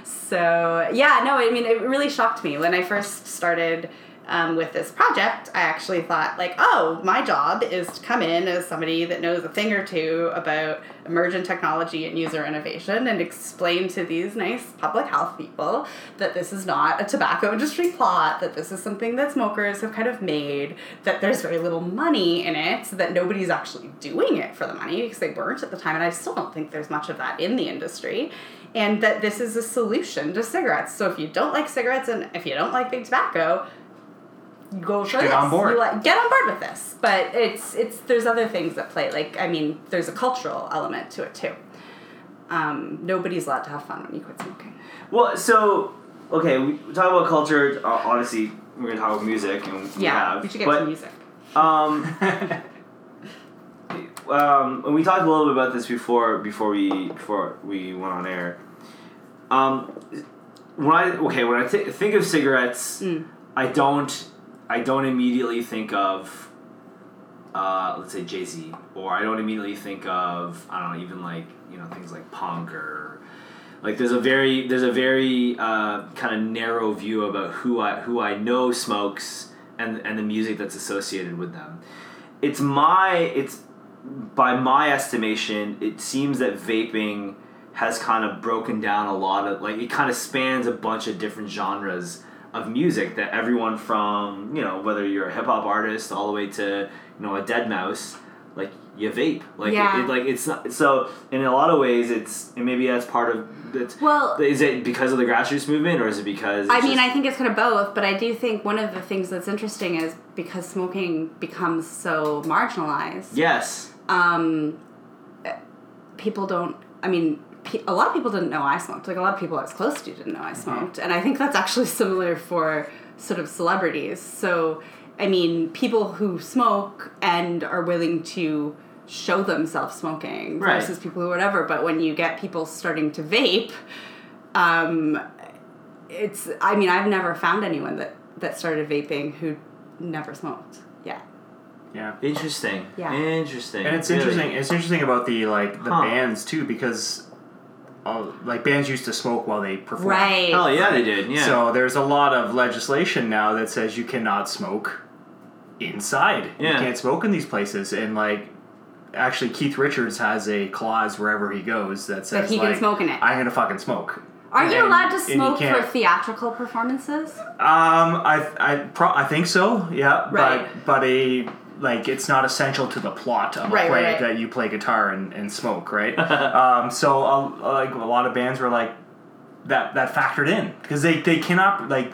So yeah, no, I mean, it really shocked me when I first started um, with this project. I actually thought like, oh, my job is to come in as somebody that knows a thing or two about emergent technology and user innovation and explain to these nice public health people that this is not a tobacco industry plot, that this is something that smokers have kind of made, that there's very little money in it, so that nobody's actually doing it for the money because they weren't at the time, and I still don't think there's much of that in the industry. And that this is a solution to cigarettes. So if you don't like cigarettes and if you don't like big tobacco, go for Get this. on board. You like, get on board with this. But it's it's there's other things that play. Like I mean, there's a cultural element to it too. Um, nobody's allowed to have fun when you quit smoking. Well, so okay, we talk about culture. uh, Obviously, we're gonna talk about music, and we Yeah, have. we should get but, to music. Um, (laughs) um, and we talked a little bit about this before before we before we went on air. Um, when I okay when I th- think of cigarettes, Mm. I don't I don't immediately think of uh, let's say Jay Z, or I don't immediately think of I don't know even like you know things like punk or like there's a very there's a very uh, kind of narrow view about who I who I know smokes and and the music that's associated with them. It's my it's by my estimation, it seems that vaping has kind of broken down a lot of like it kind of spans a bunch of different genres of music that everyone from you know whether you're a hip hop artist all the way to you know a deadmau5 like you vape like Yeah. it, it like it's not so in a lot of ways it's and maybe that's part of it's Well- is it because of the grassroots movement or is it because I mean, just- I think it's kind of both, but I do think one of the things that's interesting is because smoking becomes so marginalized. yes Um, people don't. I mean, a lot of people didn't know I smoked. Like a lot of people I was close to didn't know I smoked, and I think that's actually (laughs) similar for sort of celebrities. So, I mean, people who smoke and are willing to show themselves smoking Right. versus people who whatever. But when you get people starting to vape, um, it's. I mean, I've never found anyone that that started vaping who never smoked. Yeah. Yeah. interesting Yeah. interesting And it's Really. interesting. It's interesting about the like the Huh. bands too because, all, like bands used to smoke while they perform. Right. oh yeah they did yeah So there's a lot of legislation now that says you cannot smoke inside. Yeah. You can't smoke in these places, and like. Actually, Keith Richards has a clause wherever he goes that says he can like, smoke in it. I'm gonna fucking smoke. Aren't you And- allowed to smoke for theatrical performances? Um, I I pro- I think so. Yeah, Right. but but a like it's not essential to the plot of a Right, play right, right. that you play guitar and, and smoke, right? (laughs) um, so a, like a lot of bands were like that that factored in because they they cannot like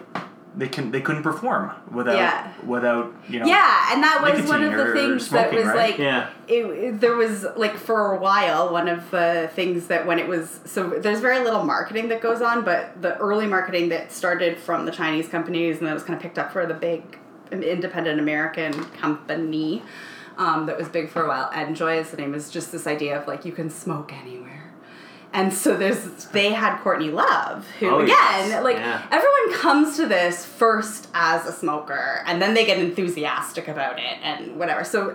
they can they couldn't perform without Yeah. without you know Yeah, and that was one of the or things that smoking, was right? like Yeah. it, it- there was like for a while one of the things that when it was so there's very little marketing that goes on but the early marketing that started from the chinese companies and that was kind of picked up for the big independent american company um, that was big for a while NJOY is the name is just this idea of like you can smoke anywhere and so there's they had courtney love who Oh, again yes. like Yeah. everyone comes to this first as a smoker and then they get enthusiastic about it and whatever so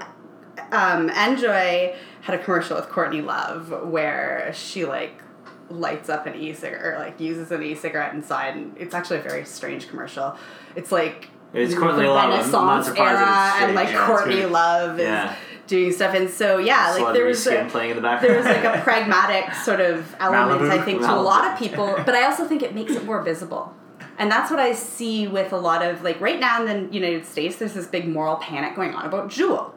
um, NJOY had a commercial with Courtney Love where she like lights up an e-cigarette or like uses an e-cigarette inside and it's actually a very strange commercial it's like It's Courtney Love. Renaissance era and like. Yeah, Courtney. Love is Yeah. doing stuff and so yeah like there was a, playing in the background there was like a (laughs) pragmatic sort of element, Malibu? I think, to a lot of people. But I (laughs) also think it makes it more visible. And that's what I see with a lot of like right now in the United States, there's this big moral panic going on about Juul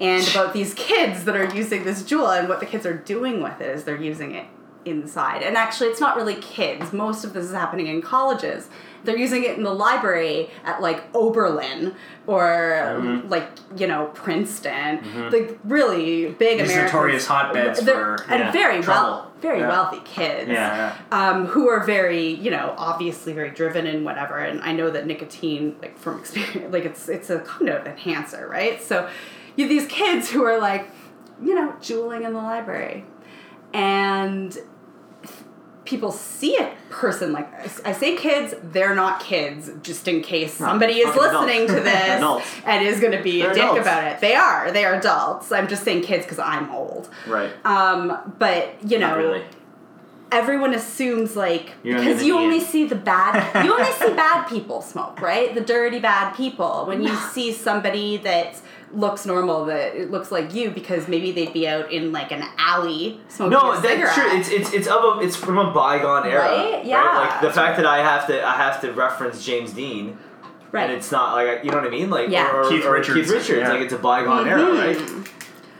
And about these kids that are using this Juul and what the kids are doing with it is they're using it inside. And actually it's not really kids. Most of this is happening in colleges. They're using it in the library at like Oberlin or like, you know, Princeton. Like really big These American notorious hotbeds they're- for and yeah, very well very Yeah. wealthy kids Yeah. um, who are very you know obviously very driven and whatever and i know that nicotine like from experience like it's it's a cognitive enhancer right so you have these kids who are like you know juuling in the library and people see a person like this. I say kids, they're not kids, just in case No, somebody is listening (laughs) adults. to this and is going to be They're a dick adults. about it. They are. They are adults. I'm just saying kids because I'm old. Right. Um, but you know, Not really. everyone assumes like You're because you only end. see the bad you only see (laughs) bad people smoke right the dirty bad people when you see somebody that looks normal that it looks like you because maybe they'd be out in like an alley smoking No, a that's true. It's it's it's of a it's from a bygone era, Right? Yeah. Like the fact that I have to I have to reference James Dean, right and it's not like you know what I mean, like Yeah. or, or, Keith or Richards, Keith Richards, yeah. like it's a bygone era, mm-hmm. right?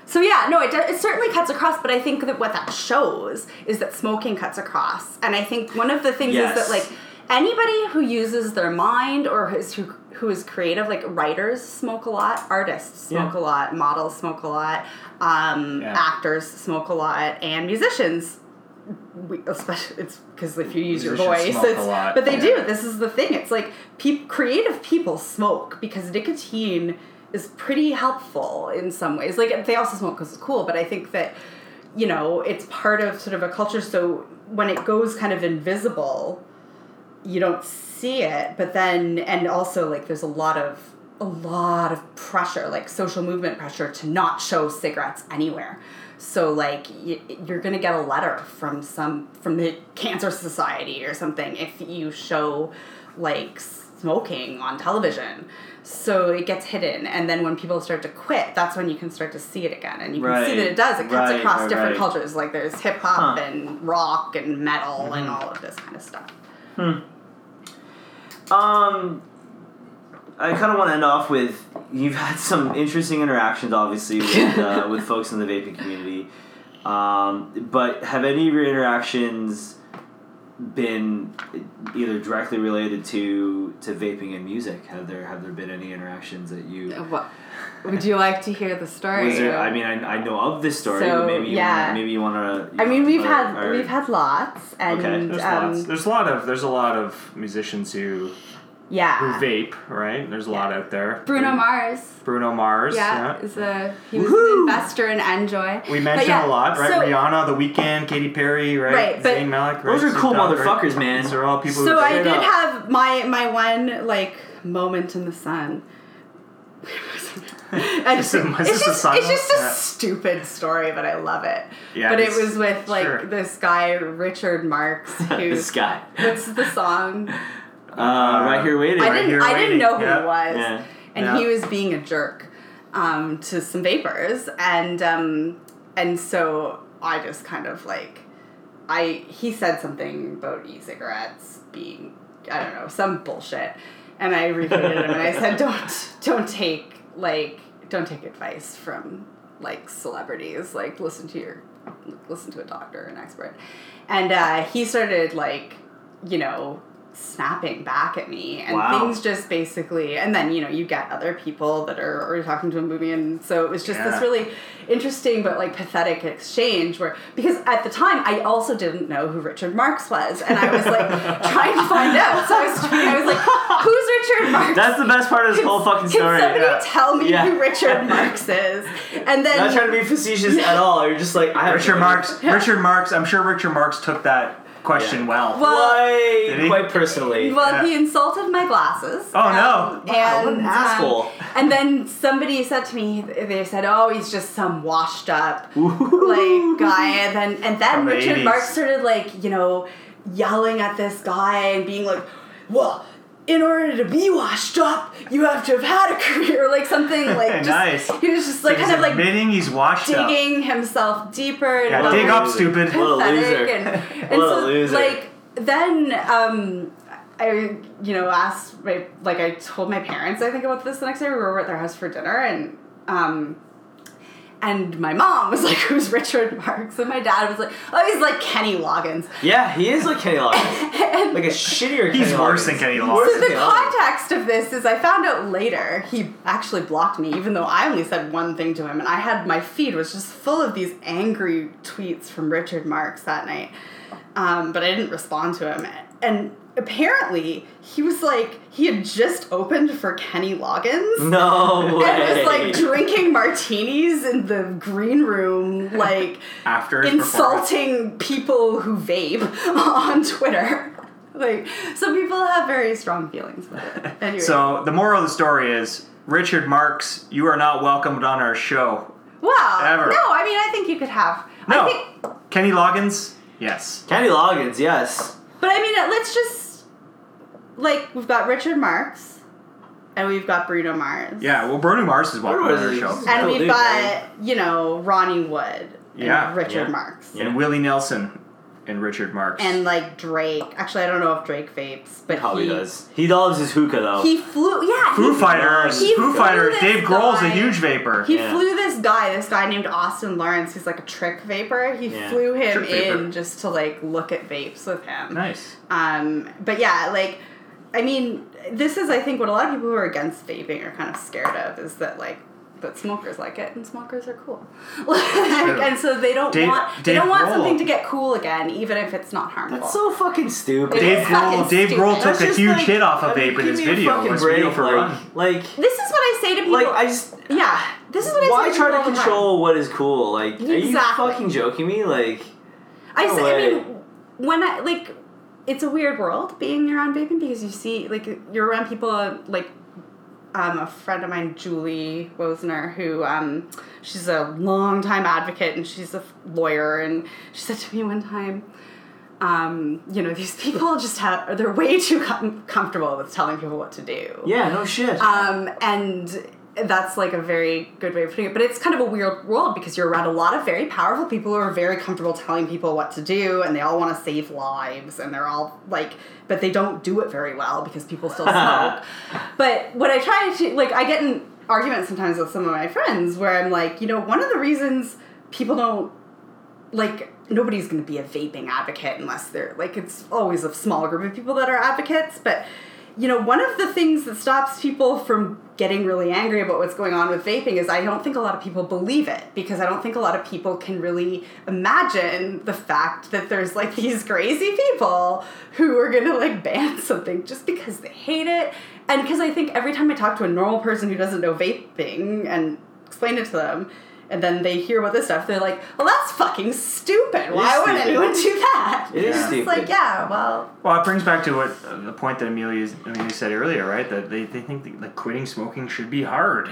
So yeah, no, it, do- it certainly cuts across, but I think that what that shows is that smoking cuts across, and I think one of the things Yes. is that like anybody who uses their mind or who's who who is creative, like writers smoke a lot, artists smoke Yeah. a lot, models smoke a lot, um, Yeah. actors smoke a lot, and musicians. We, especially it's because if you use your voice, it's, but they yeah. do. This is the thing. It's like peop, creative people smoke because nicotine is pretty helpful in some ways. Like they also smoke because it's cool, but I think that you know it's part of sort of a culture. So when it goes kind of invisible, you don't see it. But then and also like there's a lot of a lot of pressure, like social movement pressure, to not show cigarettes anywhere. So like y- you're gonna get a letter from some from the Cancer Society or something if you show like smoking on television. So it gets hidden, and then when people start to quit, that's when you can start to see it again, and you can see that it does. It cuts Right, across right, different right. cultures. Like there's hip hop Huh. and rock and metal and Mm-hmm. all of this kind of stuff. Um, I kind of want to end off with you've had some interesting interactions, obviously, with uh, (laughs) with folks in the vaping community. Um, but have any of your interactions been either directly related to to vaping and music? Have there have there been any interactions that you? What would you like to hear the story? Was there, I mean, I, I know of this story, So, but maybe you yeah. wanna, maybe you want to. I mean, we've had we've had lots, and Okay. There's um, lots. There's a lot of there's a lot of musicians who yeah. who vape, right? There's a lot out there. Bruno Mars. Bruno Mars. Yeah, Yeah. is a he was Woohoo! an investor in NJOY. We mentioned yeah, a lot, right? so- Rihanna, The Weeknd, Katy Perry, right? Right, but- Zayn Malik, right? Those are Snoop cool Dogg, right? motherfuckers, man. These are all people So who I did up. have my my one like moment in the sun. (laughs) (laughs) I just, Is this a- is it's just it's just a? Yeah. stupid story, but I love it. Yeah, but it was with like sure. this guy Richard Marx, (laughs) who's this guy. what's the song? Uh, right here waiting. I Right didn't here I waiting, didn't know who yeah. he was, Yeah. and he was being a jerk um, to some vapers, and um, and so I just kind of like I he said something about e-cigarettes being I don't know some bullshit, and I repeated him and I said (laughs) don't don't take like don't take advice from like celebrities. Like listen to your listen to a doctor an expert, and uh, he started like you know snapping back at me and Wow. things just basically and then you know you get other people that are already talking to a movie and so it was just this really interesting but like pathetic exchange where because at the time I also didn't know who Richard Marx was and I was like (laughs) trying to find out so I was I was like who's Richard Marx That's the best part of this whole fucking story can story. somebody yeah. tell me Yeah. who Richard (laughs) Marx is and then Not trying to be facetious at all. You're just like I have Richard no Marks. Yeah. Richard Marx. I'm sure Richard Marx took that question Yeah. well. Well- Quite, quite personally. Well, Yeah. he insulted my glasses. Oh, no. Um, Wow, what an and, um, and then somebody said to me, they said, "Oh, he's just some washed up Ooh. like guy." And then and then From Richard 80s. Marx started like you know yelling at this guy and being like, "Well." In order to be washed up, you have to have had a (laughs) career, like something like (laughs) just. Nice. He was just like He's kind of like admitting he's washed up. digging himself deeper. and Yeah, like, dig up, loser. stupid. What a loser. and, (laughs) and What a loser. like then um I you know asked my like I told my parents I think about this the next day we were at their house for dinner and um and my mom was like (laughs) who's Richard Marx and my dad was like oh he's like Kenny Loggins Yeah, he is like Kenny Loggins. (laughs) like a shittier Kenny He's worse Loggins. than Kenny Loggins. so the Kenny Loggins. context of this is I found out later he actually blocked me, even though I only said one thing to him, and I had my feed was just full of these angry tweets from Richard Marx that night. Um, but I didn't respond to him, and apparently he was like he had just opened for Kenny Loggins. No way. And was like drinking martinis in the green room, like (laughs) After insulting people who vape (laughs) on Twitter. Like, some people have very strong feelings with it. (laughs) Anyway. So the moral of the story is Richard Marx, you are not welcomed on our show. wow. ever. No, I mean, I think you could have. No. I think, Kenny Loggins, yes. Kenny Loggins, yes. but I mean, let's just like we've got Richard Marx, and we've got Bruno Mars. Yeah, well, Bruno Mars is welcome Bruno on our is- show. And we've dude, got you know Ronnie Wood. And Yeah, Richard yeah. Marks. Yeah. And Willie Nelson and Richard Marx. And like Drake. Actually, I don't know if Drake vapes, but Probably he does. He loves his hookah though. He flew. Yeah. Foo he, Fighters. he Foo flew Fighters. this Dave Grohl's a guy. huge vaper. He Yeah. flew this guy, this guy named Austin Lawrence, who's like a trick vaper. He Yeah. flew him Trick vaper. in just to like look at vapes with him. nice. Um, but yeah, like, I mean, this is I think what a lot of people who are against vaping are kind of scared of is that like that smokers like it and smokers are cool, (laughs) like, and so they don't Dave- want they Dave don't want Grohl. something to get cool again, even if it's not harmful. That's so fucking stupid. Dave is Grohl, Dave stupid. Grohl took That's a huge like- hit off of I mean, vape in his video. fucking His break, video for like, Run. like, this is what I say to people. like I just yeah, this is what I say why try to all the time. control what is cool? Like, are you fucking joking me? Like, I No say, I mean, when I like, it's a weird world being around vaping because you see, like, you're around people uh, like um, a friend of mine, Julie Woessner, who um, she's a longtime advocate and she's a lawyer, and she said to me one time, um, you know, these people (laughs) just have they're way too com- comfortable with telling people what to do. Yeah, no shit. Um, and that's like a very good way of putting it. But it's kind of a weird world because you're around a lot of very powerful people who are very comfortable telling people what to do and they all want to save lives and they're all like, but they don't do it very well because people still (laughs) smoke. but what I try to, like, I get in arguments sometimes with some of my friends where I'm like, you know, one of the reasons people don't like nobody's going to be a vaping advocate unless they're like it's always a small group of people that are advocates but you know one of the things that stops people from getting really angry about what's going on with vaping is i don't think a lot of people believe it because i don't think a lot of people can really imagine the fact that there's like (laughs) these crazy people who are going to like ban (laughs) something just because they hate it. And because i think every time i talk to a normal person who doesn't know vaping and explain it to them and then they hear about this stuff, they're like, "Well, that's fucking stupid. Why would stupid. anyone do that?" It is stupid. like, yeah, well, Well, it brings back to what uh, the point that Amelia, Amelia said earlier, right? That they, they think that, like quitting smoking should be hard,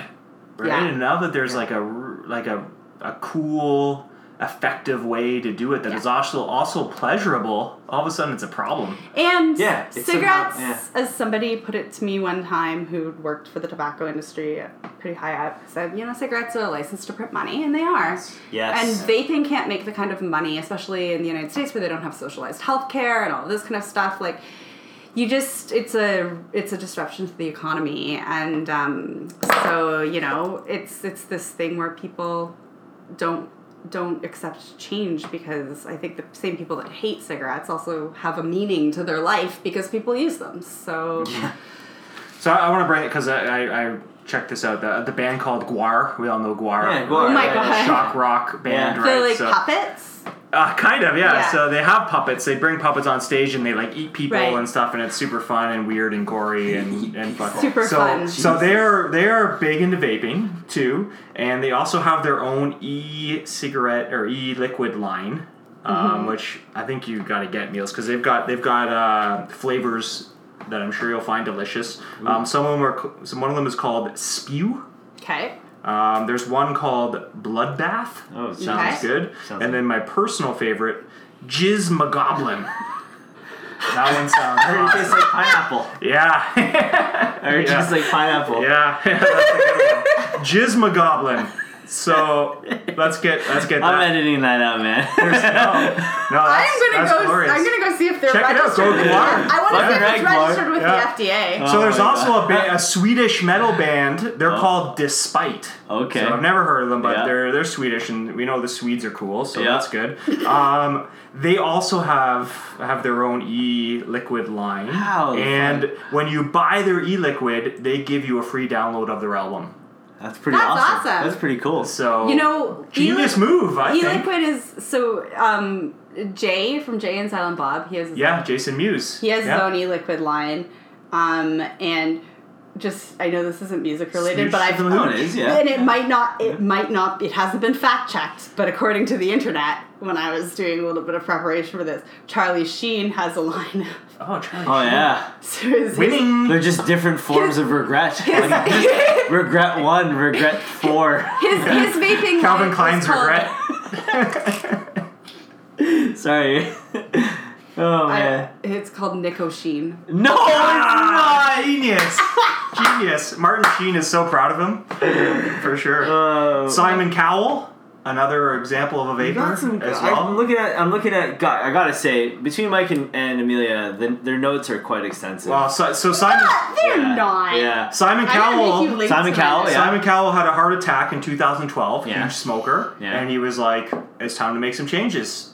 right? Yeah. And now that there's like a r- like a, a cool, effective way to do it that is Yeah. also also pleasurable, all of a sudden it's a problem. and Yeah, cigarettes. somehow- As somebody put it to me one time, who worked for the tobacco industry, pretty high up, said, "You know, cigarettes are a license to print money, and they are. Yes. And vaping can't make the kind of money, especially in the United States, where they don't have socialized health care and all this kind of stuff. Like." you just it's a it's a disruption to the economy and um, so you know it's it's this thing where people don't don't accept change because I think the same people that hate cigarettes also have a meaning to their life because people use them. So So I, I want to bring it because I, I, I checked this out. The, the band called GWAR. We all know GWAR. Yeah, GWAR. Oh my God. Shock rock band, Yeah. right? they're like so, puppets. Uh, kind of, yeah. Yeah. So they have puppets. They bring puppets on stage and they like eat people Right. and stuff, and it's super fun and weird and gory and (laughs) and fun. Super so, fun. So they're they're big into vaping too, and they also have their own e-cigarette or e-liquid line, um, Mm-hmm. which I think you got to get meals because they've got they've got uh, flavors that I'm sure you'll find delicious. Um, some of them are some one of them is called Spew. Okay. Um, there's one called Bloodbath. Oh, sounds Okay. good. Sounds and then my personal favorite, Jizz Magoblin. (laughs) that one sounds I heard it tastes like pineapple. Yeah. I heard it tastes like pineapple. yeah. (laughs) That's a good one. Jizz Magoblin. So let's get let's get I'm that. editing that out, man. No, no, (laughs) that's, I'm gonna that's go. glorious. I'm gonna go see if they're Check it out, registered. go with the- I want to see if Fucking it's right, GWAR. registered with Yeah. the FDA. so Oh there's also a, ba- a Swedish metal band. They're Oh. called Despite. Okay. So I've never heard of them, but Yeah. they're they're Swedish, and we know the Swedes are cool, so Yeah. that's good. (laughs) Um, they also have have their own e liquid line, How and fun. when you buy their e liquid, they give you a free download of their album. That's pretty That's awesome. awesome. That's pretty cool. So You know, genius e- move, I think. E-liquid is so um, Jay from Jay and Silent Bob. He has his Yeah, Jason Mewes. He has yeah. his own e-liquid line, um, and just I know this isn't music related, Smoosh but I've the moon. It is, yeah. and it might not it might not it hasn't been fact checked, but according to the internet, when I was doing a little bit of preparation for this, Charlie Sheen has a line. Oh, Charlie. Oh (laughs) Sheen. yeah. so his, Winning. They're just different forms of regret. Like, (laughs) regret one, regret four. his his vaping Calvin Klein's regret. (laughs) Sorry. Oh man. I, it's called NicoSheen. no, Ah, it's genius. (laughs) genius. Martin Sheen is so proud of him. For sure. Uh, Simon Cowell, another example of a vaper Got some, as I'm looking at. I'm looking at. God, I gotta say, between Mike and, and Amelia, the, their notes are quite extensive. Well, so, so Simon Ah, they're yeah. not. Yeah. Simon I'm gonna make you Cowell Simon Cowell, yeah. Simon Cowell had a heart attack in 2012. Yeah. Huge smoker, Yeah. and he was like, "It's time to make some changes."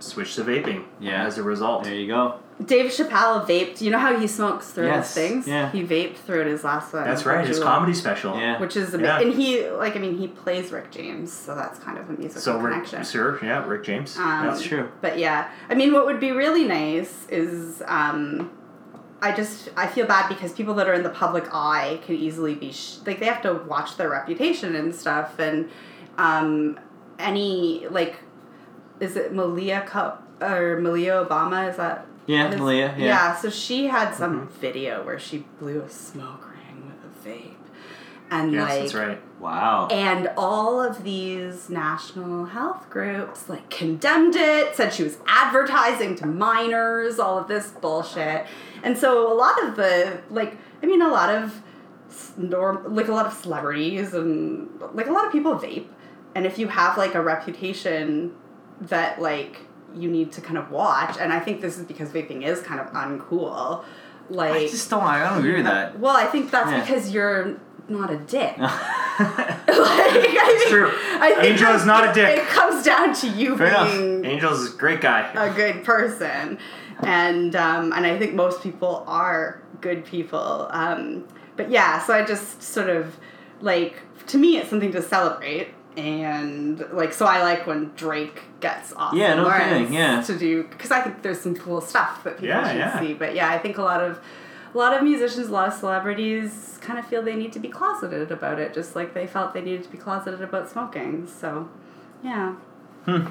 Switch to vaping. Yeah. As a result. There you go. Dave Chappelle vaped. You know how he smokes through Yes, his things? yeah. He vaped through his last one. That's right. His Juul. comedy special. Yeah. which is amazing. Yeah. and he like I mean he plays Rick James, so that's kind of a musical connection. So Rick, connection. sure, yeah, Rick James. Um. That's true. But yeah, I mean, what would be really nice is um, I just I feel bad because people that are in the public eye can easily be sh- like they have to watch their reputation and stuff, and um, any like is it Malia Cup or Malia Obama? Is that Yeah, his- Malia, yeah. Yeah, so she had some Mm-hmm. video where she blew a smoke ring with a vape. And Yes, like that's right. Wow. and all of these national health groups like condemned it, said she was advertising to minors, all of this bullshit. And so a lot of the like I mean a lot of norm like a lot of celebrities and like a lot of people vape. And if you have like a reputation that like you need to kind of watch and I think this is because vaping is kind of uncool. Like I just don't. I don't agree with that. well, I think that's Yeah. because you're not a dick. (laughs) like, I think, true. I think Angel is not a dick. It comes down to you Fair enough. being Angel's a great guy. a good person, and um, and I think most people are good people. Um, but yeah, so I just sort of like to me, it's something to celebrate. And like, so I like when Drake gets off Yeah, no Lawrence kidding, yeah. to do because I think there's some cool stuff that people Yeah, should yeah. see. But yeah, I think a lot of a lot of musicians, a lot of celebrities kind of feel they need to be closeted about it, just like they felt they needed to be closeted about smoking. So, yeah, Hmm.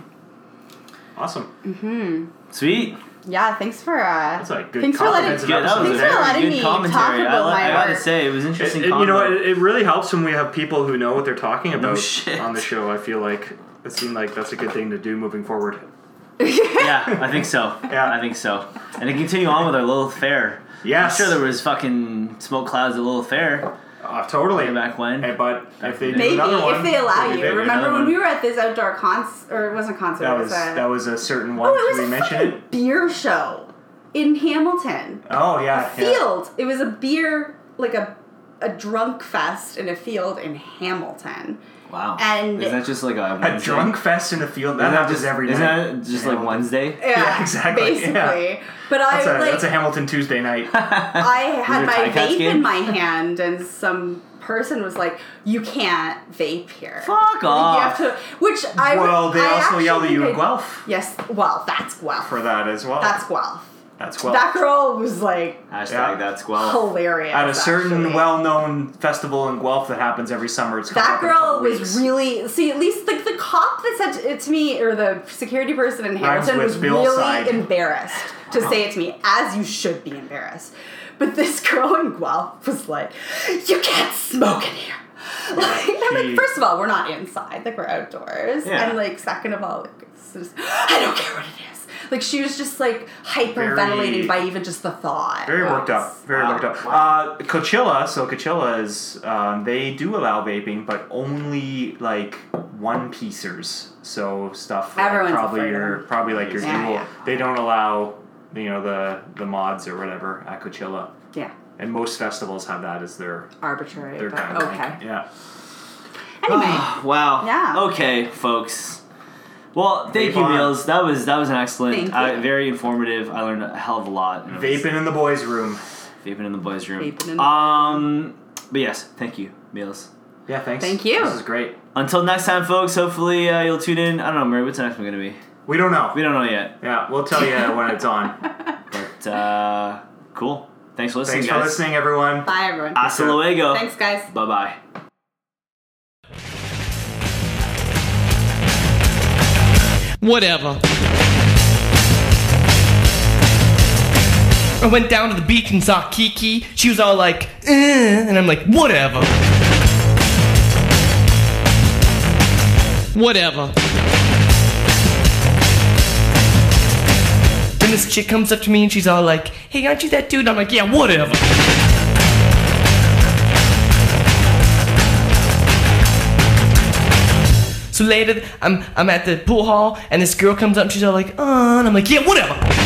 Awesome. Mm-hmm. Sweet. Yeah. Thanks for uh, That's a good thanks for letting comprehensive Yeah, that was a Thanks for very letting good me talk commentary. I, about li- my I gotta art. say, it was It, interesting. it- you know, combo. it, it really helps when we have people who know what they're talking about shit. on the show. I feel like it seemed like that's a good thing to do moving forward. (laughs) yeah, I think so. Yeah. I think so. And to continue on with our Lilith Fair. Yes. I'm sure there was fucking smoke clouds at Lilith Fair Uh, totally. way back when. Eh, but if they do Maybe another one, if they allow it'll be you. big. Remember when one. we were at this outdoor concert, or it wasn't a concert? That was was a, that was a certain one. oh, it was Should a we mention fucking it? beer show in Hamilton. Oh yeah. yeah. field. It was a beer like a a drunk fest in a field in Hamilton. Wow. And- isn't that just like a, A drunk fest in a field that Isn't that happens just every Isn't night. that just like Wednesday? Yeah, exactly, Basically, yeah. but I That's a, like that's a Hamilton Tuesday night. (laughs) I had my vape game? in my (laughs) hand, and some person was like, "You can't vape here. Fuck You off. have to." Which I well, they I also actually yelled at you in Guelph Yes, well, that's Guelph. for that as well. That's Guelph. That's Guelph. That girl was like Hashtag Yeah. that's Guelph. hilarious. At a certain actually. well-known festival in Guelph that happens every summer. It's coming That up in a girl was weeks. really see at least like the cop that said it to me or the security person in Rhymes Hamilton was Bill's really side. embarrassed to say it to me as you should be embarrassed. But this (laughs) girl in Guelph was like, "You can't smoke in here." Like, I'm like, first of all, we're not inside, like we're outdoors, Yeah. and like second of all, like, it's just, I don't care what it is. Like she was just like hyperventilating Very- by even just the thought. Very It worked up. Very Wow. worked up. Uh, Coachella. So Coachella is um, they do allow vaping, but only like one piecers. So stuff like Everyone's probably your them. probably like your Yeah, dual. yeah. They don't allow you know the the mods or whatever at Coachella. Yeah, And most festivals have that as their arbitrary. their but kind of okay. thing. Yeah. Anyway, (sighs) wow. Yeah. Okay, folks. Well, thank Vape you, on. Meals. That was that was an excellent, Thank uh, very informative. I learned a hell of a lot. and it was- Vaping in the boys' room. vaping in the boys' room. Vaping in the um, but yes, thank you, Meals. Yeah. Thanks. Thank you. This is great. Until next time, folks. Hopefully, uh, you'll tune in. I don't know, Murray. What's the next one gonna be? We don't know. We don't know yet. Yeah, we'll tell you when it's on. (laughs) But uh, cool. Thanks for listening, Thanks for guys. listening, everyone. bye everyone. Hasta luego. Thanks, guys. Bye bye. Whatever. I went down to the beach and saw Kiki. She was all like, eh, and I'm like, whatever. Whatever. Then this chick comes up to me and she's all like, hey, aren't you that dude? I'm like, yeah, whatever. So later, I'm I'm at the pool hall, and this girl comes up and she's all like, "Uh," and I'm like, "Yeah, whatever."